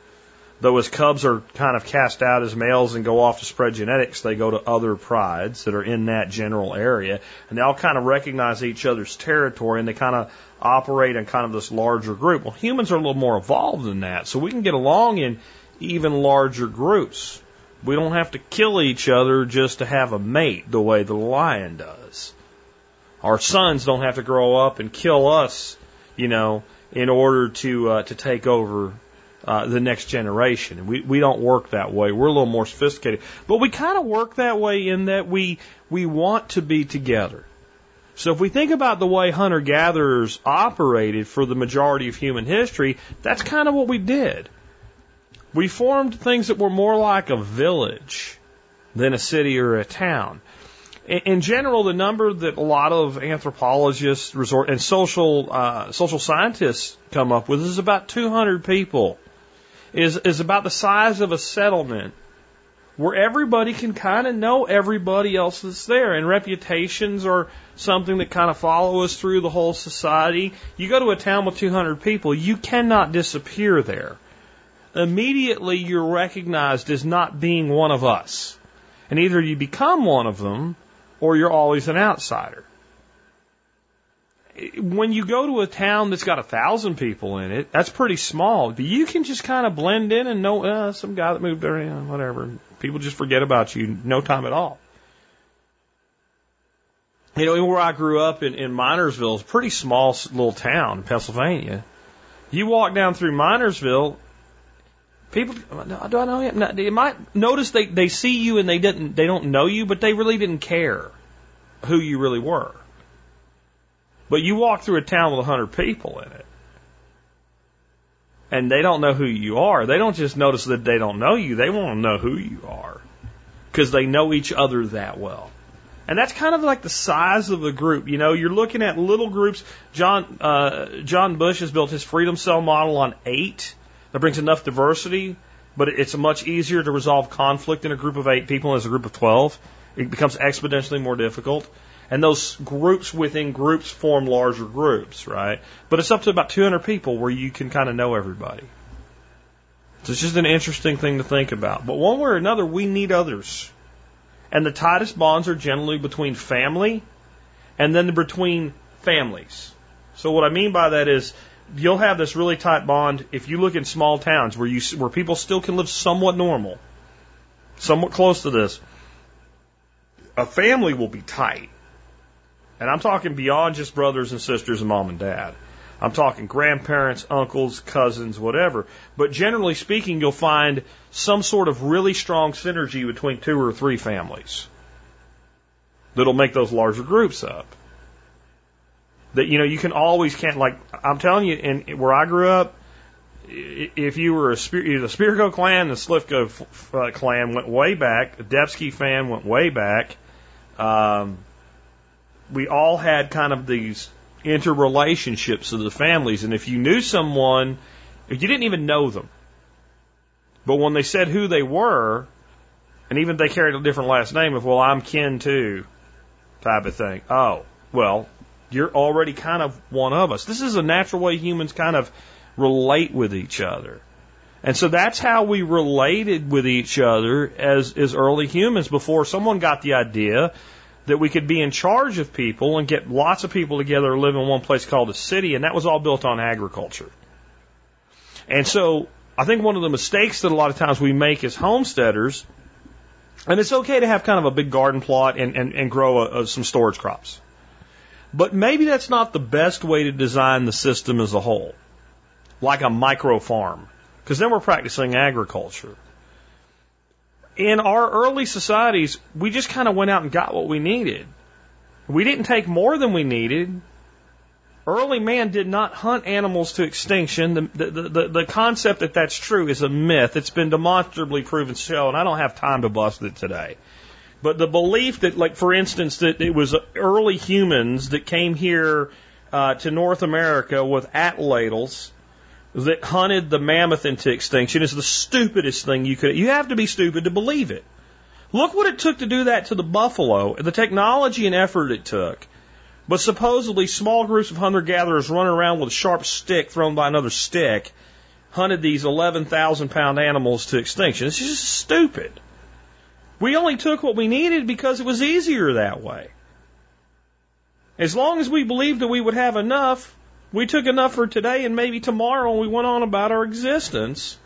Though as cubs are kind of cast out as males and go off to spread genetics, they go to other prides that are in that general area, and they all kind of recognize each other's territory, and they kind of operate in kind of this larger group. Well, humans are a little more evolved than that, so we can get along in even larger groups. We don't have to kill each other just to have a mate the way the lion does. Our sons don't have to grow up and kill us, you know, in order to uh, to take over uh, the next generation. We we don't work that way. We're a little more sophisticated, but we kind of work that way in that we we want to be together. So if we think about the way hunter gatherers operated for the majority of human history, that's kind of what we did. We formed things that were more like a village than a city or a town. In general, the number that a lot of anthropologists resort and social uh, social scientists come up with is about 200 people is, is about the size of a settlement where everybody can kind of know everybody else that's there. And reputations are something that kind of follow us through the whole society. You go to a town with 200 people, you cannot disappear there. Immediately you're recognized as not being one of us. And either you become one of them or you're always an outsider when you go to a town that's got a thousand people in it, that's pretty small. You can just kind of blend in and know uh, some guy that moved there, know, whatever. People just forget about you no time at all. You know, where I grew up in, in Minersville, it's a pretty small little town in Pennsylvania. You walk down through Minersville, people do I know him? They might notice they they see you and they didn't they don't know you, but they really didn't care who you really were. But you walk through a town with a hundred people in it, and they don't know who you are. They don't just notice that they don't know you. They want to know who you are because they know each other that well. And that's kind of like the size of the group. You know, you're looking at little groups. John uh, John Bush has built his freedom cell model on eight. That brings enough diversity, but it's much easier to resolve conflict in a group of eight people as a group of twelve. It becomes exponentially more difficult. And those groups within groups form larger groups, right? But it's up to about 200 people where you can kind of know everybody. So it's just an interesting thing to think about. But one way or another, we need others. And the tightest bonds are generally between family and then between families. So what I mean by that is you'll have this really tight bond if you look in small towns where you where people still can live somewhat normal, somewhat close to this. A family will be tight and I'm talking beyond just brothers and sisters and mom and dad. I'm talking grandparents, uncles, cousins, whatever. But generally speaking, you'll find some sort of really strong synergy between two or three families that'll make those larger groups up. That, you know, you can always can't, like, I'm telling you, in, where I grew up, if you were a, the Spirko clan, the Slivko uh, clan went way back, the Debsky fan went way back. Um, we all had kind of these interrelationships of the families. And if you knew someone, if you didn't even know them, but when they said who they were, and even if they carried a different last name, of well, I'm kin to, type of thing. Oh, well, you're already kind of one of us. This is a natural way humans kind of relate with each other. And so that's how we related with each other as, as early humans before someone got the idea that we could be in charge of people and get lots of people together to live in one place called a city, and that was all built on agriculture. And so I think one of the mistakes that a lot of times we make as homesteaders, and it's okay to have kind of a big garden plot and, and, and grow a, a, some storage crops. But maybe that's not the best way to design the system as a whole, like a micro farm, because then we're practicing agriculture in our early societies, we just kind of went out and got what we needed. We didn't take more than we needed, Early man did not hunt animals to extinction. The, the, the, the concept that that's true is a myth. It's been demonstrably proven so, and I don't have time to bust it today. But the belief that, like, for instance, that it was early humans that came here uh, to North America with atlatls that hunted the mammoth into extinction is the stupidest thing you could. You have to be stupid to believe it. Look what it took to do that to the buffalo, the technology and effort it took. But supposedly small groups of hunter gatherers running around with a sharp stick thrown by another stick hunted these 11,000 pound animals to extinction. It's just stupid. We only took what we needed because it was easier that way. As long as we believed that we would have enough, we took enough for today and maybe tomorrow and we went on about our existence,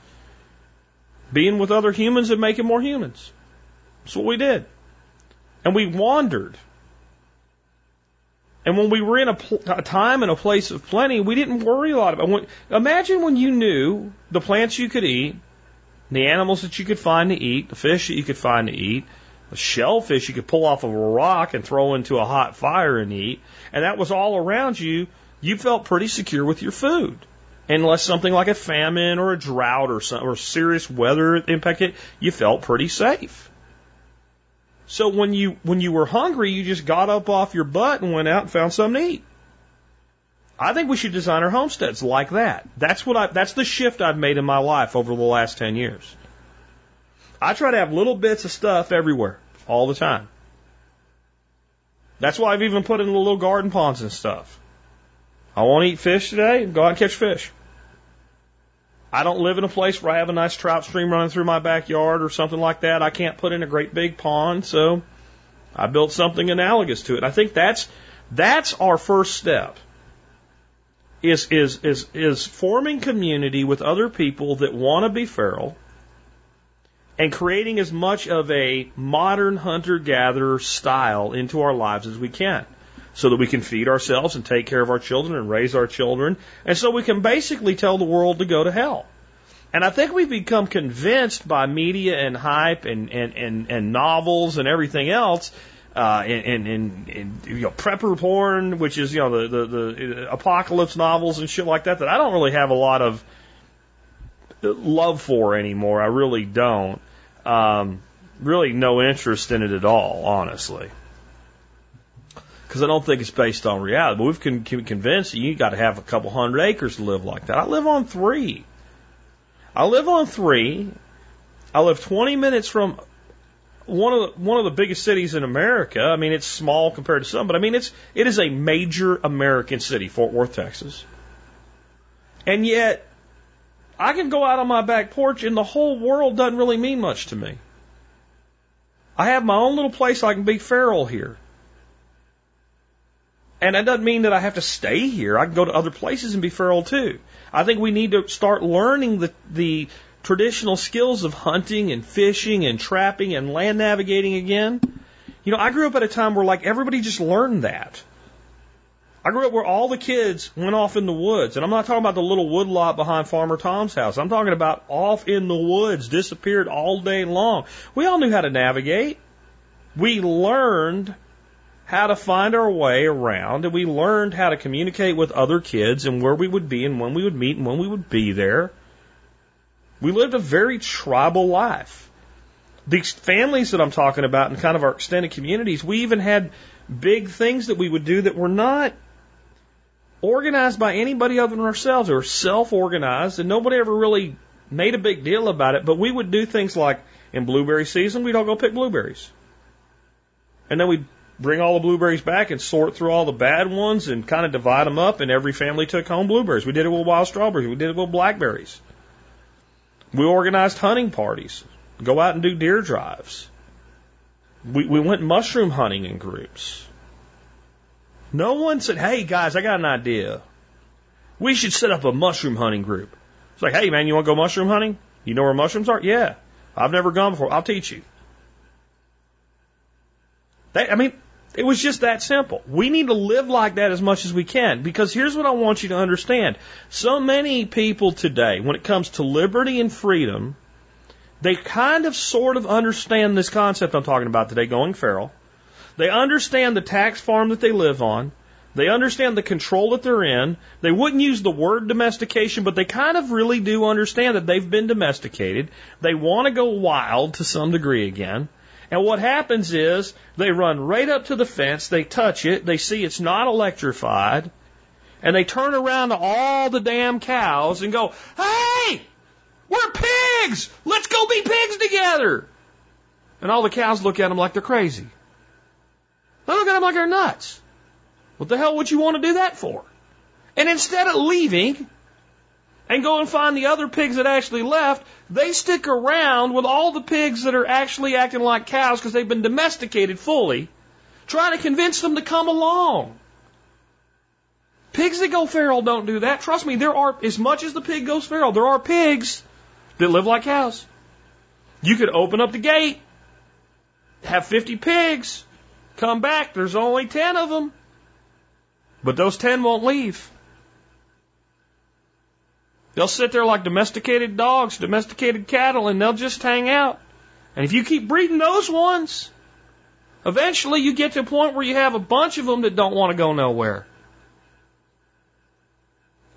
being with other humans and making more humans. That's what we did. And we wandered. And when we were in a, pl- a, time and a place of plenty, we didn't worry a lot about. it. imagine when you knew the plants you could eat, the animals that you could find to eat, the fish that you could find to eat, the shellfish you could pull off of a rock and throw into a hot fire and eat, and that was all around you. You felt pretty secure with your food, unless something like a famine or a drought or some, or serious weather impacted, you felt pretty safe. So when you when you were hungry, you just got up off your butt and went out and found something to eat. I think we should design our homesteads like that. That's what I that's the shift I've made in my life over the last 10 years. I try to have little bits of stuff everywhere all the time. That's why I've even put in the little garden ponds and stuff. I want to eat fish today, go out and catch fish. I don't live in a place where I have a nice trout stream running through my backyard or something like that. I can't put in a great big pond, so I built something analogous to it. I think that's that's our first step. Is is is is forming community with other people that want to be feral and creating as much of a modern hunter gatherer style into our lives as we can so that we can feed ourselves and take care of our children and raise our children, and so we can basically tell the world to go to hell. And I think we've become convinced by media and hype and, and, and, and novels and everything else, uh, and, and, and, you know, prepper porn, which is, you know, the, the, the apocalypse novels and shit like that, that I don't really have a lot of love for anymore. I really don't. Um, really no interest in it at all, honestly because I don't think it's based on reality. But we've con- convinced you, you got to have a couple hundred acres to live like that. I live on three. I live on three. I live 20 minutes from one of the, one of the biggest cities in America. I mean, it's small compared to some, but I mean, it's it is a major American city, Fort Worth, Texas. And yet, I can go out on my back porch, and the whole world doesn't really mean much to me. I have my own little place I can be feral here. And that doesn't mean that I have to stay here. I can go to other places and be feral too. I think we need to start learning the, the traditional skills of hunting and fishing and trapping and land navigating again. You know, I grew up at a time where like everybody just learned that. I grew up where all the kids went off in the woods, and I'm not talking about the little wood lot behind Farmer Tom's house. I'm talking about off in the woods, disappeared all day long. We all knew how to navigate. We learned how to find our way around, and we learned how to communicate with other kids and where we would be and when we would meet and when we would be there. We lived a very tribal life. These families that I'm talking about and kind of our extended communities, we even had big things that we would do that were not organized by anybody other than ourselves. They were self organized, and nobody ever really made a big deal about it. But we would do things like in blueberry season, we'd all go pick blueberries. And then we'd bring all the blueberries back and sort through all the bad ones and kind of divide them up, and every family took home blueberries. We did it with wild strawberries. We did it with blackberries. We organized hunting parties, go out and do deer drives. We, we went mushroom hunting in groups. No one said, hey guys, I got an idea. We should set up a mushroom hunting group. It's like, hey man, you want to go mushroom hunting? You know where mushrooms are? Yeah. I've never gone before. I'll teach you. I mean, it was just that simple. We need to live like that as much as we can because here's what I want you to understand. So many people today, when it comes to liberty and freedom, they kind of sort of understand this concept I'm talking about today, going feral. They understand the tax farm that they live on. They understand the control that they're in. They wouldn't use the word domestication, but they kind of really do understand that they've been domesticated. They want to go wild to some degree again. And what happens is they run right up to the fence, they touch it, they see it's not electrified, and they turn around to all the damn cows and go, Hey! We're pigs! Let's go be pigs together! And all the cows look at them like they're crazy. They look at them like they're nuts. What the hell would you want to do that for? And instead of leaving and go and find the other pigs that actually left, they stick around with all the pigs that are actually acting like cows because they've been domesticated fully, trying to convince them to come along. Pigs that go feral don't do that. Trust me, there are, as much as the pig goes feral, there are pigs that live like cows. You could open up the gate, have 50 pigs, come back, there's only 10 of them. But those 10 won't leave. They'll sit there like domesticated dogs, domesticated cattle, and they'll just hang out. And if you keep breeding those ones, eventually you get to a point where you have a bunch of them that don't want to go nowhere.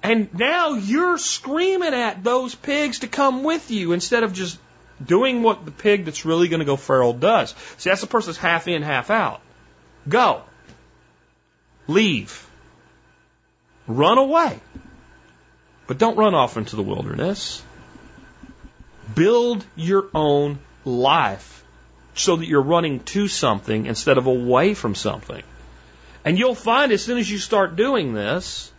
And now you're screaming at those pigs to come with you instead of just doing what the pig that's really going to go feral does. See, that's the person that's half in, half out. Go. Leave. Run away. But don't run off into the wilderness. Build your own life so that you're running to something instead of away from something. And you'll find as soon as you start doing this,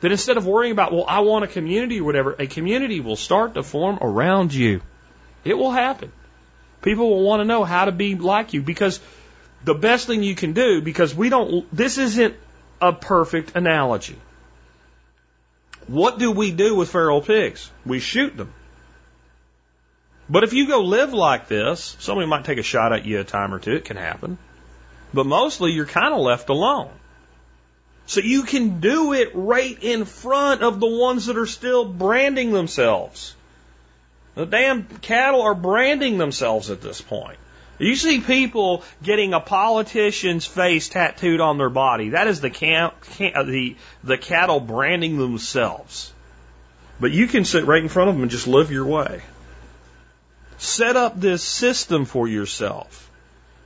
that instead of worrying about, well, I want a community or whatever, a community will start to form around you. It will happen. People will want to know how to be like you because the best thing you can do, because we don't, this isn't a perfect analogy. What do we do with feral pigs? We shoot them. But if you go live like this, somebody might take a shot at you a time or two. It can happen. But mostly you're kind of left alone. So you can do it right in front of the ones that are still branding themselves. The damn cattle are branding themselves at this point. You see people getting a politician's face tattooed on their body. That is the cam, cam, uh, the the cattle branding themselves. But you can sit right in front of them and just live your way. Set up this system for yourself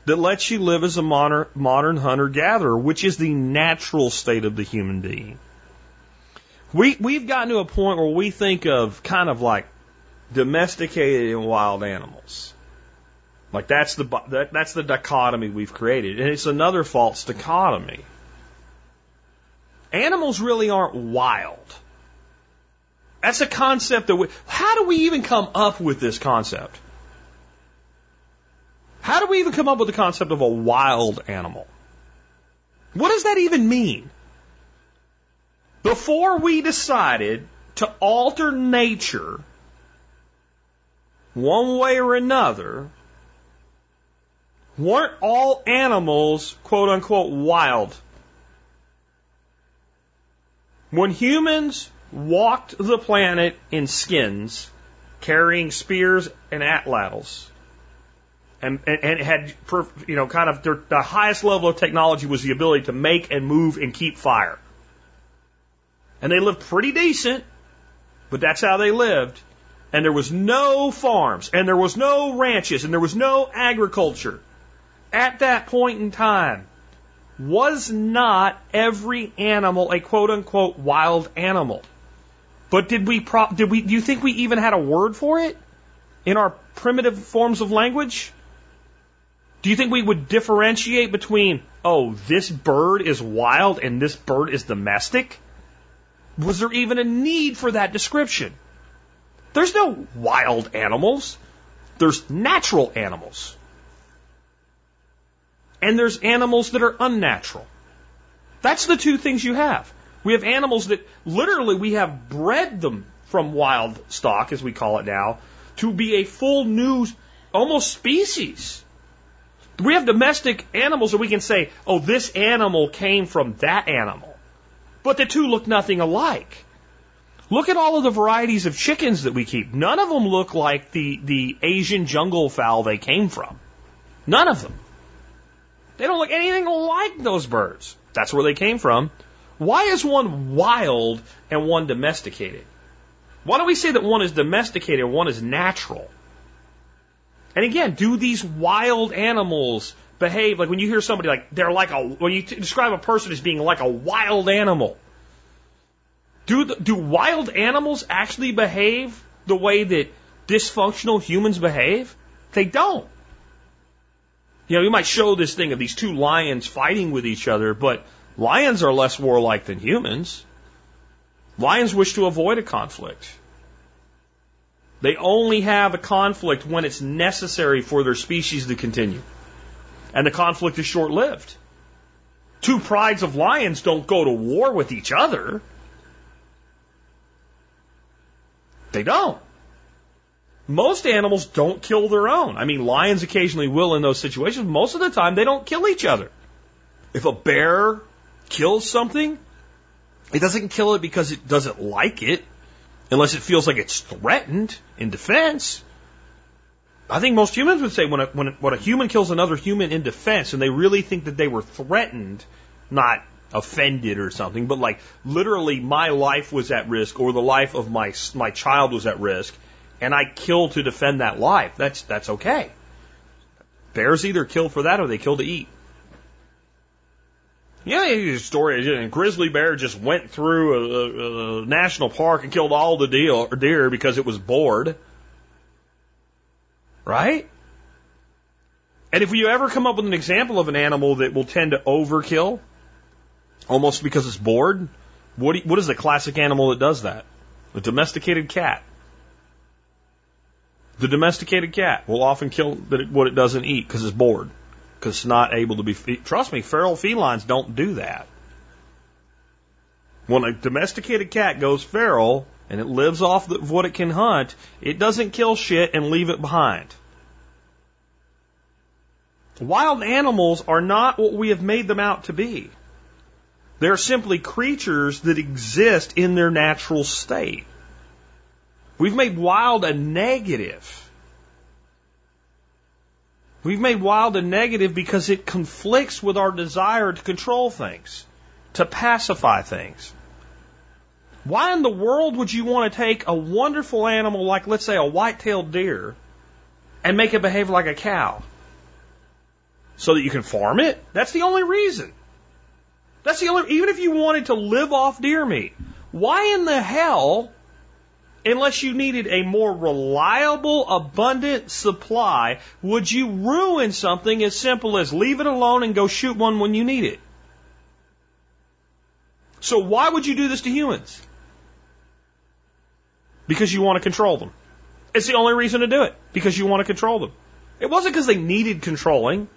that lets you live as a modern, modern hunter gatherer, which is the natural state of the human being. We we've gotten to a point where we think of kind of like domesticated and wild animals. Like that's the that, that's the dichotomy we've created, and it's another false dichotomy. Animals really aren't wild. That's a concept that we. How do we even come up with this concept? How do we even come up with the concept of a wild animal? What does that even mean? Before we decided to alter nature one way or another, weren't all animals, quote unquote, wild? When humans walked the planet in skins, carrying spears and atlatls, and, and, and had, you know, kind of their, the highest level of technology was the ability to make and move and keep fire. And they lived pretty decent, but that's how they lived. And there was no farms, and there was no ranches, and there was no agriculture at that point in time, was not every animal a quote unquote wild animal. But did we pro- did we do you think we even had a word for it in our primitive forms of language? Do you think we would differentiate between oh this bird is wild and this bird is domestic? Was there even a need for that description? There's no wild animals. There's natural animals. And there's animals that are unnatural. That's the two things you have. We have animals that literally we have bred them from wild stock, as we call it now, to be a full new, almost species. We have domestic animals that we can say, oh, this animal came from that animal. But the two look nothing alike. Look at all of the varieties of chickens that we keep. None of them look like the, the Asian jungle fowl they came from. None of them. They don't look anything like those birds. That's where they came from. Why is one wild and one domesticated? Why don't we say that one is domesticated and one is natural? And again, do these wild animals behave like when you hear somebody like they're like a when you t- describe a person as being like a wild animal? Do the, do wild animals actually behave the way that dysfunctional humans behave? They don't. You know, you might show this thing of these two lions fighting with each other, but lions are less warlike than humans. Lions wish to avoid a conflict. They only have a conflict when it's necessary for their species to continue. And the conflict is short lived. Two prides of lions don't go to war with each other. They don't. Most animals don't kill their own. I mean, lions occasionally will in those situations. Most of the time, they don't kill each other. If a bear kills something, it doesn't kill it because it doesn't like it, unless it feels like it's threatened in defense. I think most humans would say when a, when a, when a human kills another human in defense and they really think that they were threatened, not offended or something, but like literally my life was at risk or the life of my my child was at risk, and I kill to defend that life. That's that's okay. Bears either kill for that or they kill to eat. Yeah, a story. A grizzly bear just went through a, a, a national park and killed all the deal, deer because it was bored. Right? And if you ever come up with an example of an animal that will tend to overkill, almost because it's bored, what, do what is the classic animal that does that? The domesticated cat. The domesticated cat will often kill what it doesn't eat because it's bored, because it's not able to be. Trust me, feral felines don't do that. When a domesticated cat goes feral and it lives off of what it can hunt, it doesn't kill shit and leave it behind. Wild animals are not what we have made them out to be. They're simply creatures that exist in their natural state. We've made wild a negative. We've made wild a negative because it conflicts with our desire to control things, to pacify things. Why in the world would you want to take a wonderful animal like, let's say, a white-tailed deer and make it behave like a cow? So that you can farm it? That's the only reason. That's the only, even if you wanted to live off deer meat, why in the hell, unless you needed a more reliable, abundant supply, would you ruin something as simple as leave it alone and go shoot one when you need it? So why would you do this to humans? Because you want to control them. It's the only reason to do it. Because you want to control them. It wasn't because they needed controlling.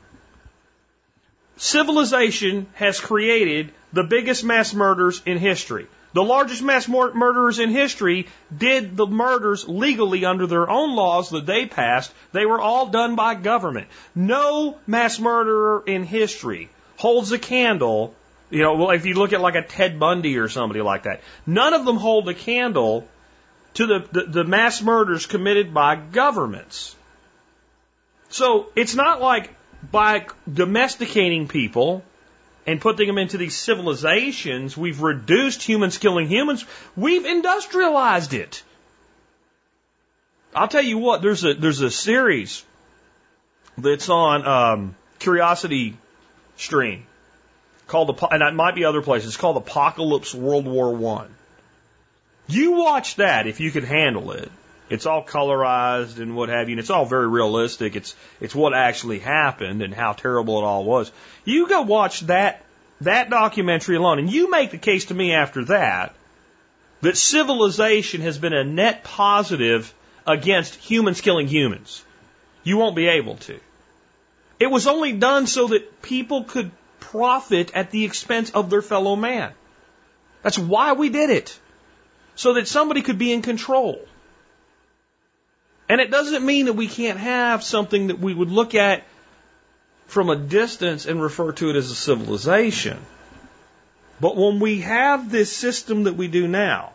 Civilization has created the biggest mass murders in history. The largest mass murderers in history did the murders legally under their own laws that they passed. They were all done by government. No mass murderer in history holds a candle. You know, if you look at like a Ted Bundy or somebody like that, none of them hold a candle to the, the, the mass murders committed by governments. So it's not like by domesticating people and putting them into these civilizations, we've reduced humans killing humans. We've industrialized it. I'll tell you what. There's a there's a series that's on um, Curiosity Stream called and it might be other places. It's called Apocalypse World War One. You watch that if you can handle it. It's all colorized and what have you, and it's all very realistic. It's it's what actually happened and how terrible it all was. You go watch that that documentary alone, and you make the case to me after that that civilization has been a net positive against humans killing humans. You won't be able to. It was only done so that people could profit at the expense of their fellow man. That's why we did it. So that somebody could be in control. And it doesn't mean that we can't have something that we would look at from a distance and refer to it as a civilization. But when we have this system that we do now,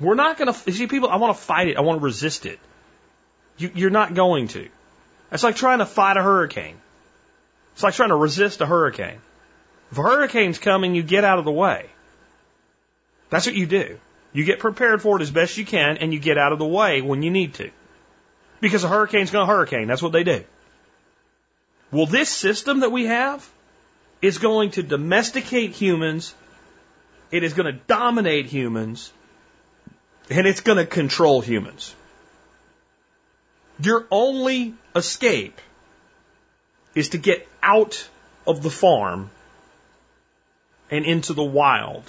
we're not going to see people. I want to fight it. I want to resist it. You, you're not going to. It's like trying to fight a hurricane. It's like trying to resist a hurricane. If a hurricane's coming, you get out of the way. That's what you do. You get prepared for it as best you can and you get out of the way when you need to. Because a hurricane's going to hurricane. That's what they do. Well, this system that we have is going to domesticate humans. It is going to dominate humans and it's going to control humans. Your only escape is to get out of the farm and into the wild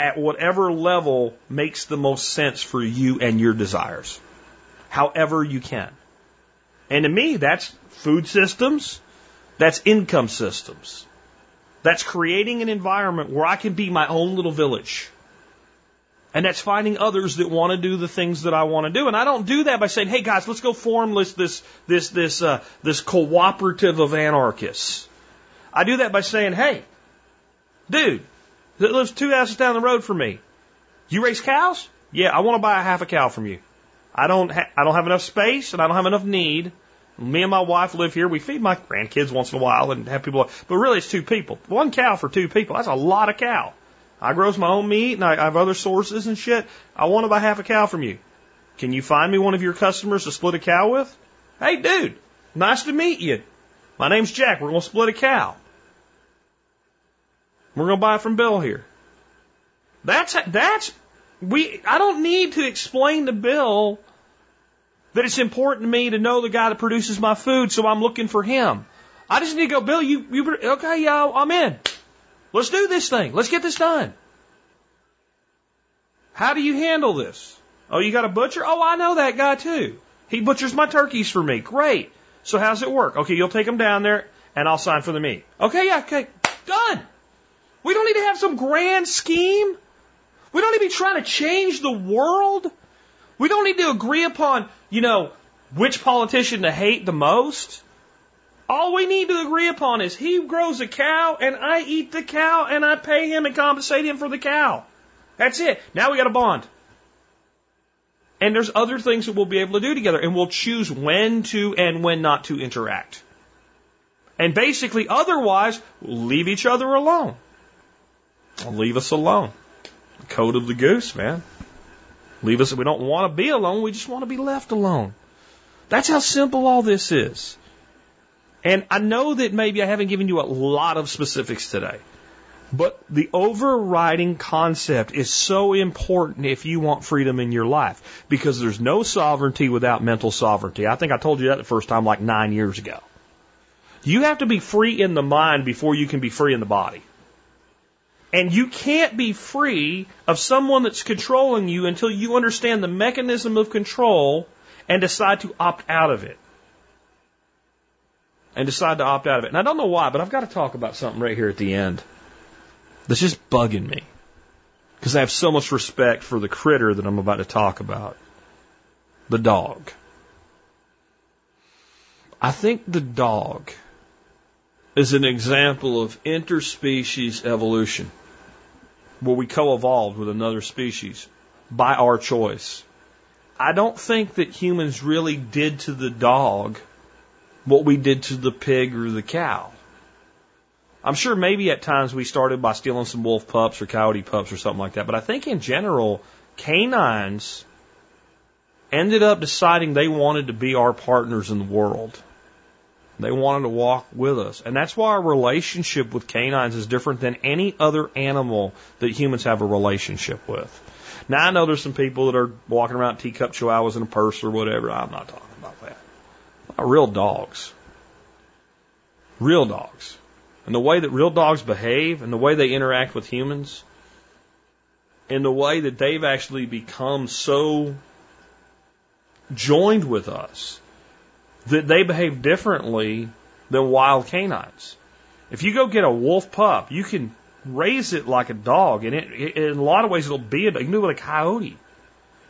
at whatever level makes the most sense for you and your desires. However you can. And to me, that's food systems, that's income systems. That's creating an environment where I can be my own little village. And that's finding others that want to do the things that I want to do. And I don't do that by saying, "Hey guys, let's go form this this this this uh, this cooperative of anarchists." I do that by saying, "Hey, dude, that lives two houses down the road from me, you raise cows? Yeah, I want to buy a half a cow from you. I don't ha- I don't have enough space and I don't have enough need. Me and my wife live here. We feed my grandkids once in a while and have people, but really it's two people. One cow for two people. That's a lot of cow." I grows my own meat and I I have other sources and shit. I want to buy half a cow from you. Can you find me one of your customers to split a cow with? Hey, dude, nice to meet you. My name's Jack. We're going to split a cow. We're going to buy it from Bill here. That's, that's, we, I don't need to explain to Bill that it's important to me to know the guy that produces my food, so I'm looking for him. I just need to go, Bill, you, you, okay, yeah, I'm in. Let's do this thing. Let's get this done. How do you handle this? Oh, you got a butcher? Oh, I know that guy too. He butchers my turkeys for me. Great. So how's it work? Okay, you'll take them down there and I'll sign for the meat. Okay, yeah, okay. Done. We don't need to have some grand scheme. We don't need to be trying to change the world. We don't need to agree upon, you know, which politician to hate the most. All we need to agree upon is he grows a cow and I eat the cow and I pay him and compensate him for the cow. That's it. Now we got a bond. And there's other things that we'll be able to do together and we'll choose when to and when not to interact. And basically, otherwise, leave each other alone. Leave us alone. Code of the goose, man. Leave us. We don't want to be alone. We just want to be left alone. That's how simple all this is. And I know that maybe I haven't given you a lot of specifics today, but the overriding concept is so important if you want freedom in your life because there's no sovereignty without mental sovereignty. I think I told you that the first time like nine years ago. You have to be free in the mind before you can be free in the body. And you can't be free of someone that's controlling you until you understand the mechanism of control and decide to opt out of it and decide to opt out of it. And I don't know why, but I've got to talk about something right here at the end that's just bugging me. Because I have so much respect for the critter that I'm about to talk about the dog. I think the dog is an example of interspecies evolution, where we co evolved with another species by our choice. I don't think that humans really did to the dog what we did to the pig or the cow. I'm sure maybe at times we started by stealing some wolf pups or coyote pups or something like that, but I think in general, canines ended up deciding they wanted to be our partners in the world. They wanted to walk with us. And that's why our relationship with canines is different than any other animal that humans have a relationship with. Now I know there's some people that are walking around teacup chihuahuas in a purse or whatever. I'm not talking about that real dogs. Real dogs. And the way that real dogs behave and the way they interact with humans and the way that they've actually become so joined with us that they behave differently than wild canines. If you go get a wolf pup, you can raise it like a dog, and it, it, in a lot of ways it'll be a You can do it with a coyote.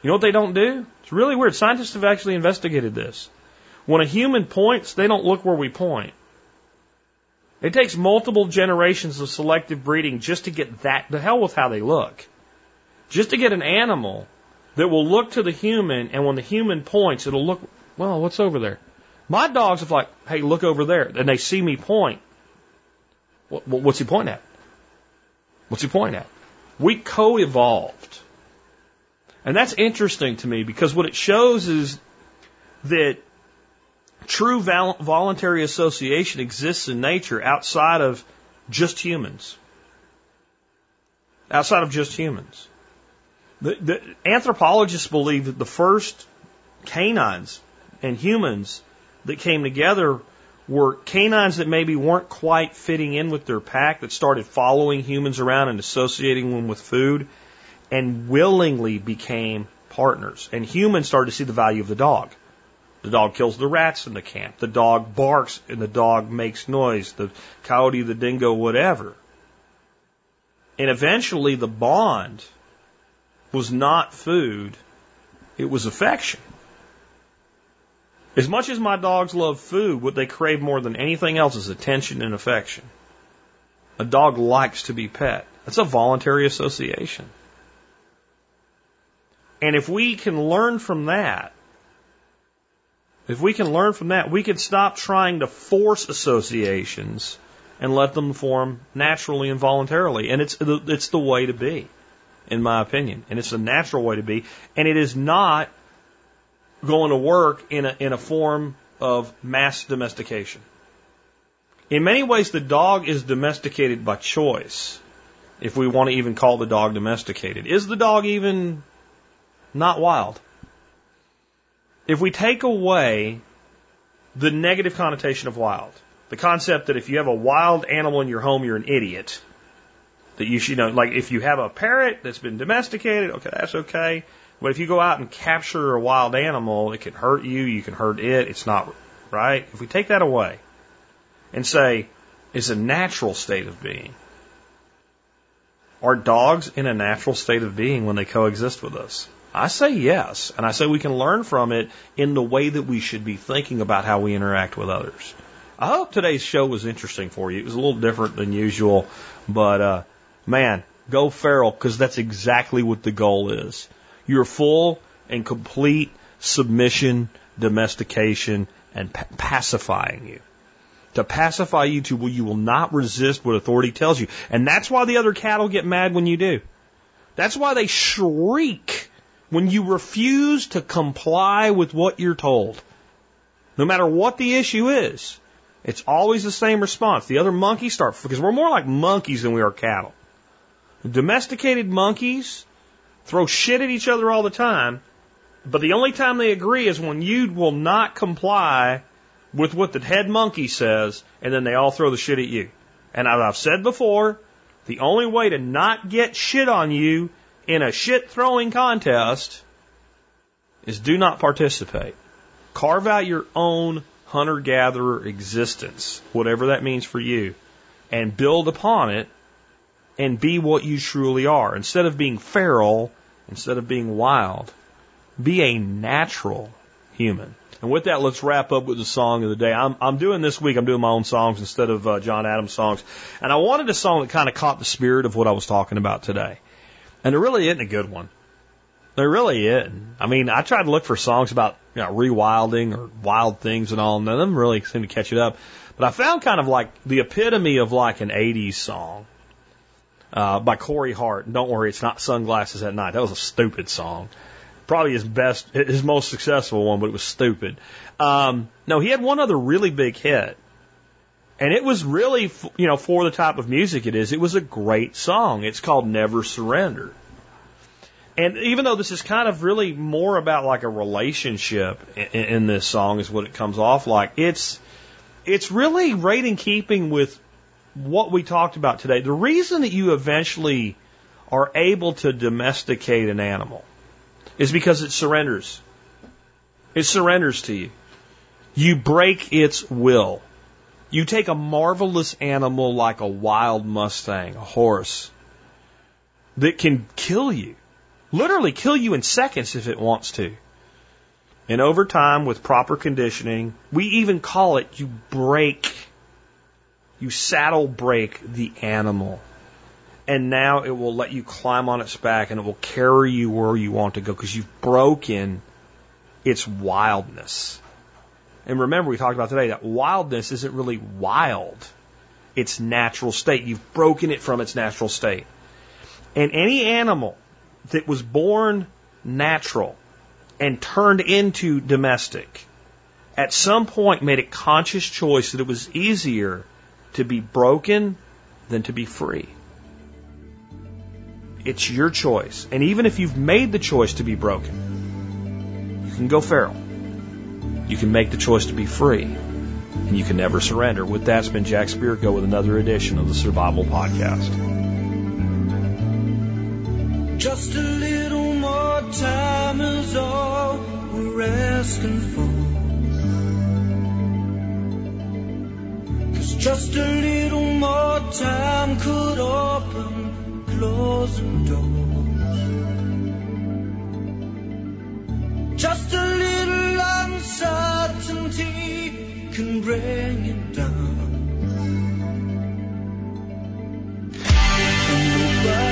You know what they don't do? It's really weird. Scientists have actually investigated this. When a human points, they don't look where we point. It takes multiple generations of selective breeding just to get that, the hell with how they look. Just to get an animal that will look to the human, and when the human points, it'll look, well, what's over there? My dogs are like, hey, look over there. And they see me point. What, what's he pointing at? What's he pointing at? We co-evolved. And that's interesting to me because what it shows is that true vol- voluntary association exists in nature outside of just humans. Outside of just humans. The, the anthropologists believe that the first canines and humans that came together were canines that maybe weren't quite fitting in with their pack, that started following humans around and associating them with food, and willingly became partners. And humans started to see the value of the dog. The dog kills the rats in the camp. The dog barks and the dog makes noise. The coyote, the dingo, whatever. And eventually the bond was not food, it was affection. As much as my dogs love food, what they crave more than anything else is attention and affection. A dog likes to be pet. That's a voluntary association. And if we can learn from that, if we can learn from that, we can stop trying to force associations and let them form naturally and voluntarily. And it's the, it's the way to be, in my opinion. And it's the natural way to be. And it is not going to work in a, in a form of mass domestication. In many ways, the dog is domesticated by choice, if we want to even call the dog domesticated. Is the dog even not wild? If we take away the negative connotation of wild, the concept that if you have a wild animal in your home, you're an idiot, that you should, know, like if you have a parrot that's been domesticated, okay, that's okay. But if you go out and capture a wild animal, it can hurt you, you can hurt it, it's not right. If we take that away and say it's a natural state of being, are dogs in a natural state of being when they coexist with us? I say yes, and I say we can learn from it in the way that we should be thinking about how we interact with others. I hope today's show was interesting for you. It was a little different than usual, but uh, man, go feral because that's exactly what the goal is your full and complete submission, domestication, and pa- pacifying you. To pacify you to where you will not resist what authority tells you. And that's why the other cattle get mad when you do. That's why they shriek when you refuse to comply with what you're told. No matter what the issue is, it's always the same response. The other monkeys start, because we're more like monkeys than we are cattle. Domesticated monkeys throw shit at each other all the time, but the only time they agree is when you will not comply with what the head monkey says, and then they all throw the shit at you. And as I've said before, the only way to not get shit on you in a shit throwing contest is do not participate. Carve out your own hunter gatherer existence, whatever that means for you, and build upon it and be what you truly are. Instead of being feral, instead of being wild, be a natural human. And with that, let's wrap up with the song of the day. I'm, I'm doing this week, I'm doing my own songs instead of uh, John Adams songs. And I wanted a song that kind of caught the spirit of what I was talking about today. And there really isn't a good one. There really isn't. I mean, I tried to look for songs about you know, rewilding or wild things and all, none of them really seem to catch it up. But I found kind of like the epitome of like an 80s song uh, by Corey Hart. Don't worry, it's not Sunglasses at Night. That was a stupid song. Probably his best, his most successful one, but it was stupid. Um, no, he had one other really big hit. And it was really, you know, for the type of music it is, it was a great song. It's called Never Surrender. And even though this is kind of really more about like a relationship in, in this song is what it comes off like, it's, it's really right in keeping with what we talked about today, the reason that you eventually are able to domesticate an animal is because it surrenders. It surrenders to you. You break its will. You take a marvelous animal like a wild Mustang, a horse, that can kill you. Literally kill you in seconds if it wants to. And over time, with proper conditioning, we even call it you break you saddle break the animal, and now it will let you climb on its back and it will carry you where you want to go because you've broken its wildness. And remember, we talked about today that wildness isn't really wild, it's natural state. You've broken it from its natural state. And any animal that was born natural and turned into domestic at some point made a conscious choice that it was easier to be broken than to be free. It's your choice. And even if you've made the choice to be broken, you can go feral. You can make the choice to be free. And you can never surrender. With that, has been Jack Spirko with another edition of the Survival Podcast. Just a little more time is all we're asking for. Just a little more time could open closing doors. Just a little uncertainty can bring it down. And nobody